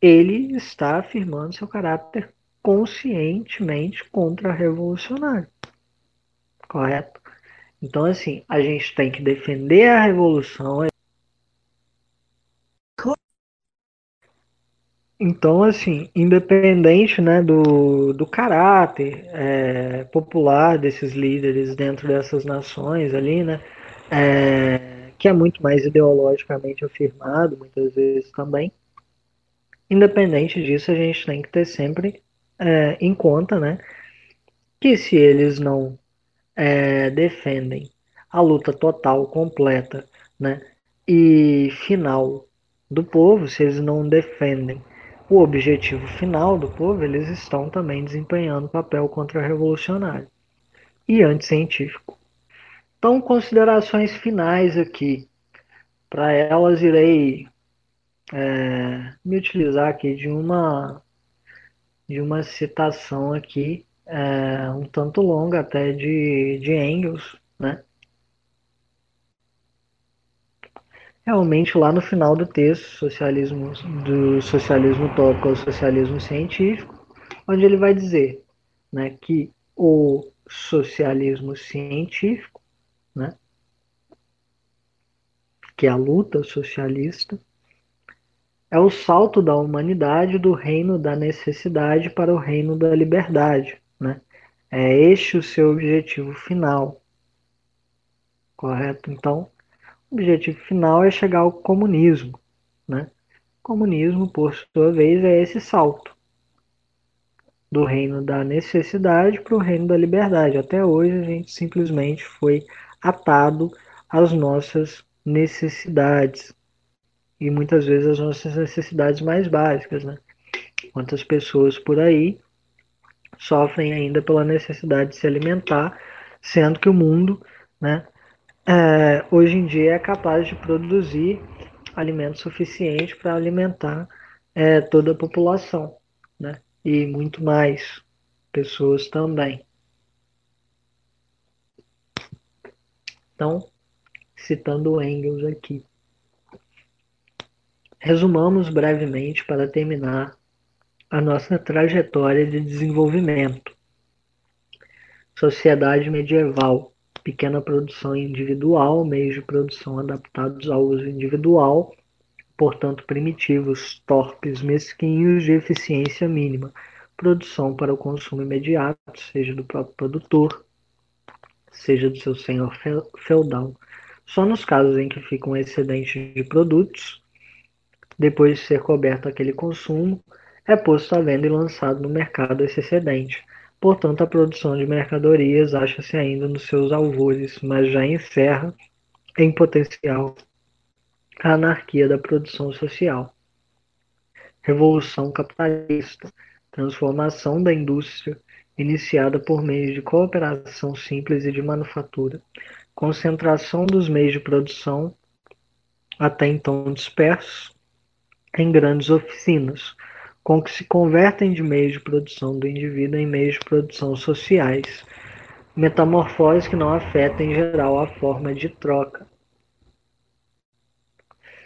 S3: Ele está afirmando seu caráter conscientemente contra-revolucionário. Correto? Então, assim, a gente tem que defender a revolução, Então, assim, independente né, do, do caráter é, popular desses líderes dentro dessas nações ali, né, é, que é muito mais ideologicamente afirmado, muitas vezes também, independente disso, a gente tem que ter sempre é, em conta né, que se eles não é, defendem a luta total, completa né, e final do povo, se eles não defendem o objetivo final do povo, eles estão também desempenhando papel contra-revolucionário e anticientífico. Então, considerações finais aqui. Para elas, irei é, me utilizar aqui de uma, de uma citação aqui, é, um tanto longa até de, de Engels, né? Realmente lá no final do texto, socialismo, do socialismo utópico ao socialismo científico, onde ele vai dizer né, que o socialismo científico, né, que é a luta socialista, é o salto da humanidade do reino da necessidade para o reino da liberdade. Né? É este o seu objetivo final. Correto? Então, o objetivo final é chegar ao comunismo. Né? O comunismo, por sua vez, é esse salto do reino da necessidade para o reino da liberdade. Até hoje a gente simplesmente foi atado às nossas necessidades e muitas vezes as nossas necessidades mais básicas, né? Quantas pessoas por aí sofrem ainda pela necessidade de se alimentar, sendo que o mundo, né, é, hoje em dia é capaz de produzir alimento suficiente para alimentar é, toda a população, né? E muito mais pessoas também. Então, citando Engels aqui. Resumamos brevemente para terminar a nossa trajetória de desenvolvimento. Sociedade medieval, pequena produção individual, meios de produção adaptados ao uso individual, portanto primitivos, torpes, mesquinhos, de eficiência mínima, produção para o consumo imediato, seja do próprio produtor, seja do seu senhor feudal. Só nos casos em que fica um de produtos, depois de ser coberto aquele consumo, é posto à venda e lançado no mercado esse excedente. Portanto, a produção de mercadorias acha-se ainda nos seus alvores, mas já encerra em potencial a anarquia da produção social. Revolução capitalista, transformação da indústria iniciada por meio de cooperação simples e de manufatura, concentração dos meios de produção até então dispersos em grandes oficinas, com que se convertem de meios de produção do indivíduo em meios de produção sociais, metamorfose que não afeta em geral a forma de troca.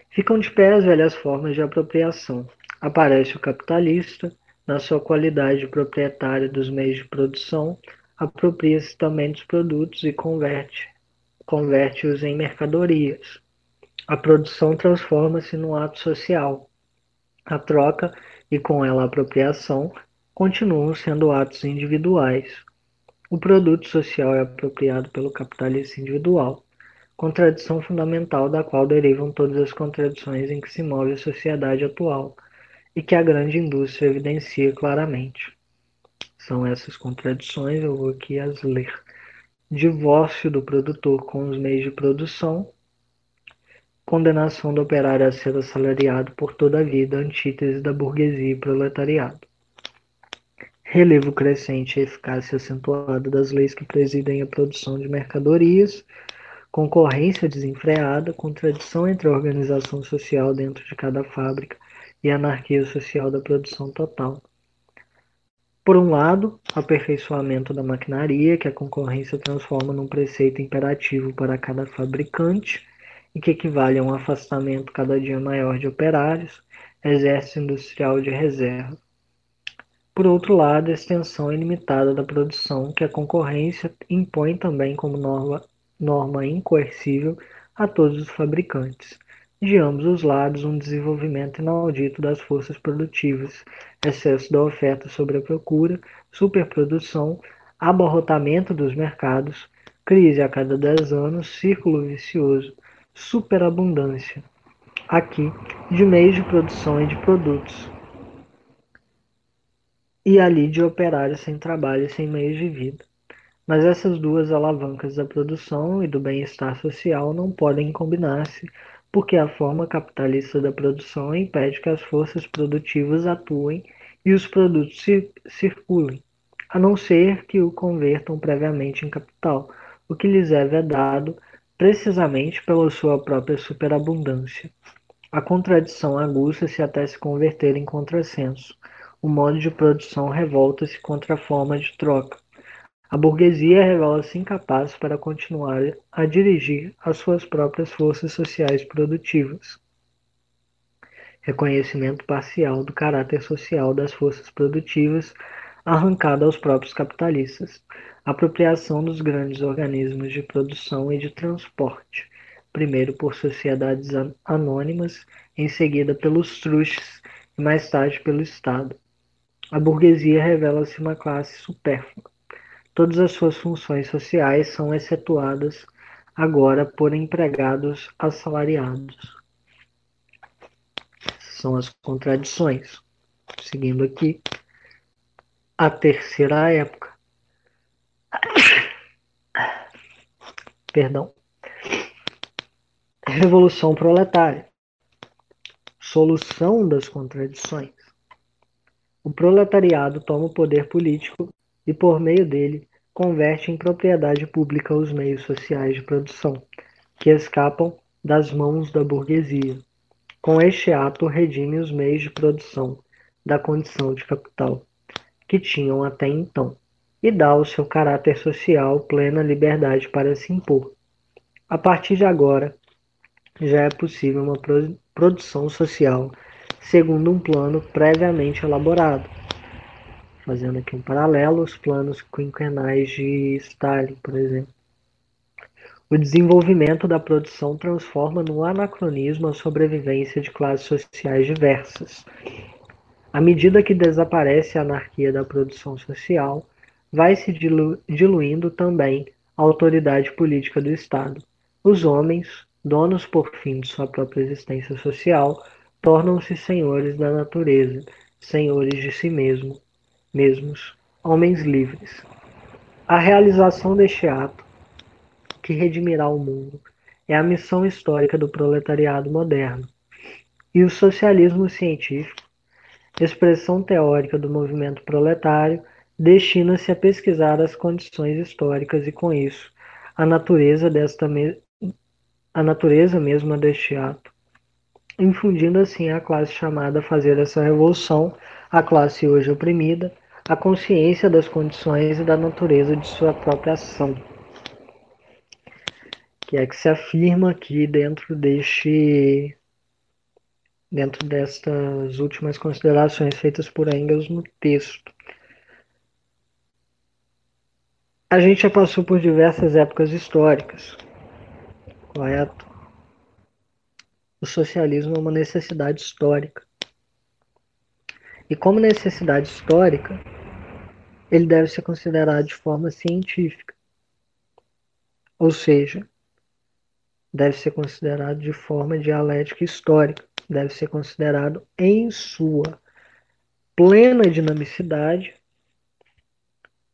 S3: Ficam de pé as velhas formas de apropriação. Aparece o capitalista, na sua qualidade de proprietário dos meios de produção, apropria-se também dos produtos e converte converte-os em mercadorias. A produção transforma-se num ato social. A troca e com ela a apropriação continuam sendo atos individuais. O produto social é apropriado pelo capitalista individual, contradição fundamental da qual derivam todas as contradições em que se move a sociedade atual e que a grande indústria evidencia claramente. São essas contradições, eu vou aqui as ler divórcio do produtor com os meios de produção, condenação do operário a ser assalariado por toda a vida, antítese da burguesia e proletariado. Relevo crescente e eficácia acentuada das leis que presidem a produção de mercadorias, concorrência desenfreada, contradição entre a organização social dentro de cada fábrica e a anarquia social da produção total. Por um lado, aperfeiçoamento da maquinaria, que a concorrência transforma num preceito imperativo para cada fabricante e que equivale a um afastamento cada dia maior de operários, exército industrial de reserva. Por outro lado, a extensão ilimitada da produção, que a concorrência impõe também como norma, norma incoercível a todos os fabricantes de ambos os lados um desenvolvimento inaudito das forças produtivas, excesso da oferta sobre a procura, superprodução, abarrotamento dos mercados, crise a cada dez anos, círculo vicioso, superabundância, aqui, de meios de produção e de produtos, e ali de operários sem trabalho e sem meios de vida. Mas essas duas alavancas da produção e do bem-estar social não podem combinar-se porque a forma capitalista da produção impede que as forças produtivas atuem e os produtos circulem, a não ser que o convertam previamente em capital, o que lhes é vedado precisamente pela sua própria superabundância. A contradição aguça-se até se converter em contrassenso. O modo de produção revolta-se contra a forma de troca. A burguesia revela-se incapaz para continuar a dirigir as suas próprias forças sociais produtivas. Reconhecimento parcial do caráter social das forças produtivas arrancado aos próprios capitalistas. Apropriação dos grandes organismos de produção e de transporte, primeiro por sociedades anônimas, em seguida pelos truches e mais tarde pelo Estado. A burguesia revela-se uma classe supérflua Todas as suas funções sociais são excetuadas agora por empregados assalariados. São as contradições. Seguindo aqui, a terceira época. Perdão. Revolução proletária. Solução das contradições. O proletariado toma o poder político e, por meio dele, converte em propriedade pública os meios sociais de produção, que escapam das mãos da burguesia. Com este ato, redime os meios de produção da condição de capital que tinham até então, e dá ao seu caráter social plena liberdade para se impor. A partir de agora, já é possível uma produção social segundo um plano previamente elaborado. Fazendo aqui um paralelo aos planos quinquenais de Stalin, por exemplo. O desenvolvimento da produção transforma no anacronismo a sobrevivência de classes sociais diversas. À medida que desaparece a anarquia da produção social, vai se dilu diluindo também a autoridade política do Estado. Os homens, donos por fim de sua própria existência social, tornam-se senhores da natureza, senhores de si mesmo, mesmos, homens livres. A realização deste ato que redimirá o mundo. É a missão histórica do proletariado moderno. E o socialismo científico, expressão teórica do movimento proletário, destina-se a pesquisar as condições históricas e, com isso, a natureza desta me... a natureza mesma deste ato, infundindo assim à classe chamada a fazer essa revolução, a classe hoje oprimida, a consciência das condições e da natureza de sua própria ação que é que se afirma aqui dentro deste dentro destas últimas considerações feitas por Engels no texto. A gente já passou por diversas épocas históricas, correto? O socialismo é uma necessidade histórica. E como necessidade histórica, ele deve ser considerado de forma científica. Ou seja, deve ser considerado de forma dialética histórica, deve ser considerado em sua plena dinamicidade,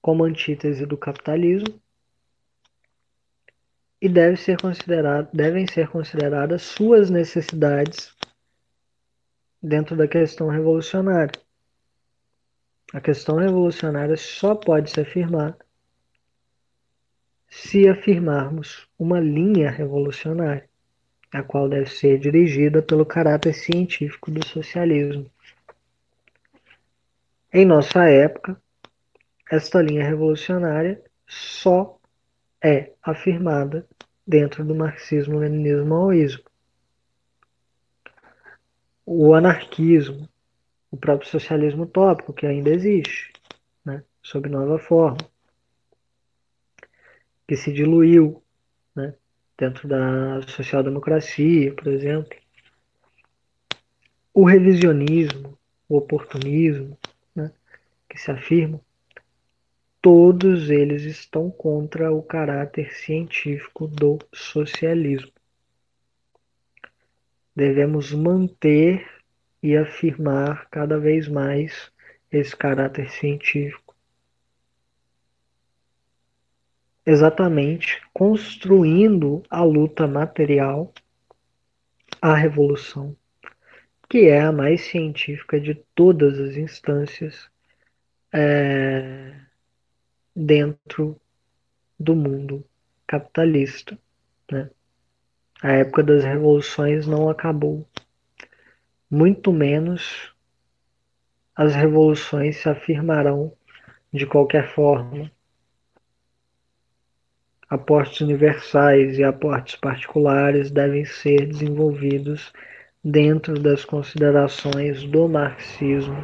S3: como antítese do capitalismo, e deve ser devem ser consideradas suas necessidades dentro da questão revolucionária. A questão revolucionária só pode se afirmar se afirmarmos uma linha revolucionária, a qual deve ser dirigida pelo caráter científico do socialismo. Em nossa época, esta linha revolucionária só é afirmada dentro do marxismo-leninismo-maoísmo. O anarquismo, o próprio socialismo utópico, que ainda existe, né, sob nova forma que se diluiu né, dentro da social-democracia, por exemplo. O revisionismo, o oportunismo, né, que se afirmam, todos eles estão contra o caráter científico do socialismo. Devemos manter e afirmar cada vez mais esse caráter científico exatamente construindo a luta material, a revolução, que é a mais científica de todas as instâncias é, dentro do mundo capitalista. Né? A época das revoluções não acabou. Muito menos as revoluções se afirmarão de qualquer forma Aportes universais e aportes particulares devem ser desenvolvidos dentro das considerações do marxismo,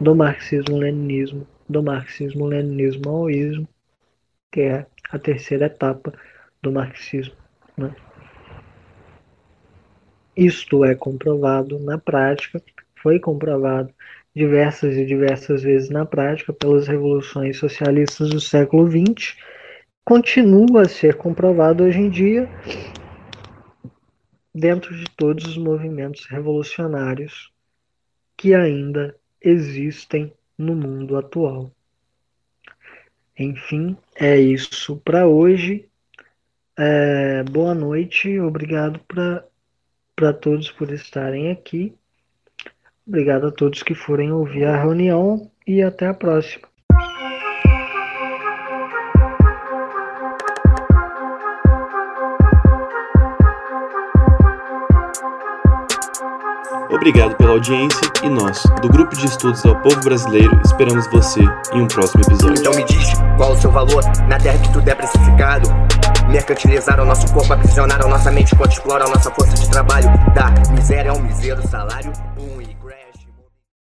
S3: do marxismo-leninismo, do marxismo-leninismo-maoísmo, que é a terceira etapa do marxismo. Né? Isto é comprovado na prática, foi comprovado diversas e diversas vezes na prática pelas revoluções socialistas do século XX continua a ser comprovado hoje em dia dentro de todos os movimentos revolucionários que ainda existem no mundo atual. Enfim, é isso para hoje. É, boa noite, obrigado para todos por estarem aqui. Obrigado a todos que forem ouvir a reunião e até a próxima.
S4: Obrigado pela audiência e nós, do Grupo de Estudos ao Povo Brasileiro, esperamos você em um próximo episódio.
S2: Então me diz qual o seu valor na terra que tudo é precificado. Mercantilizaram nosso corpo, aprisionaram nossa mente enquanto exploram nossa força de trabalho. Da miséria ao miseiro, salário, um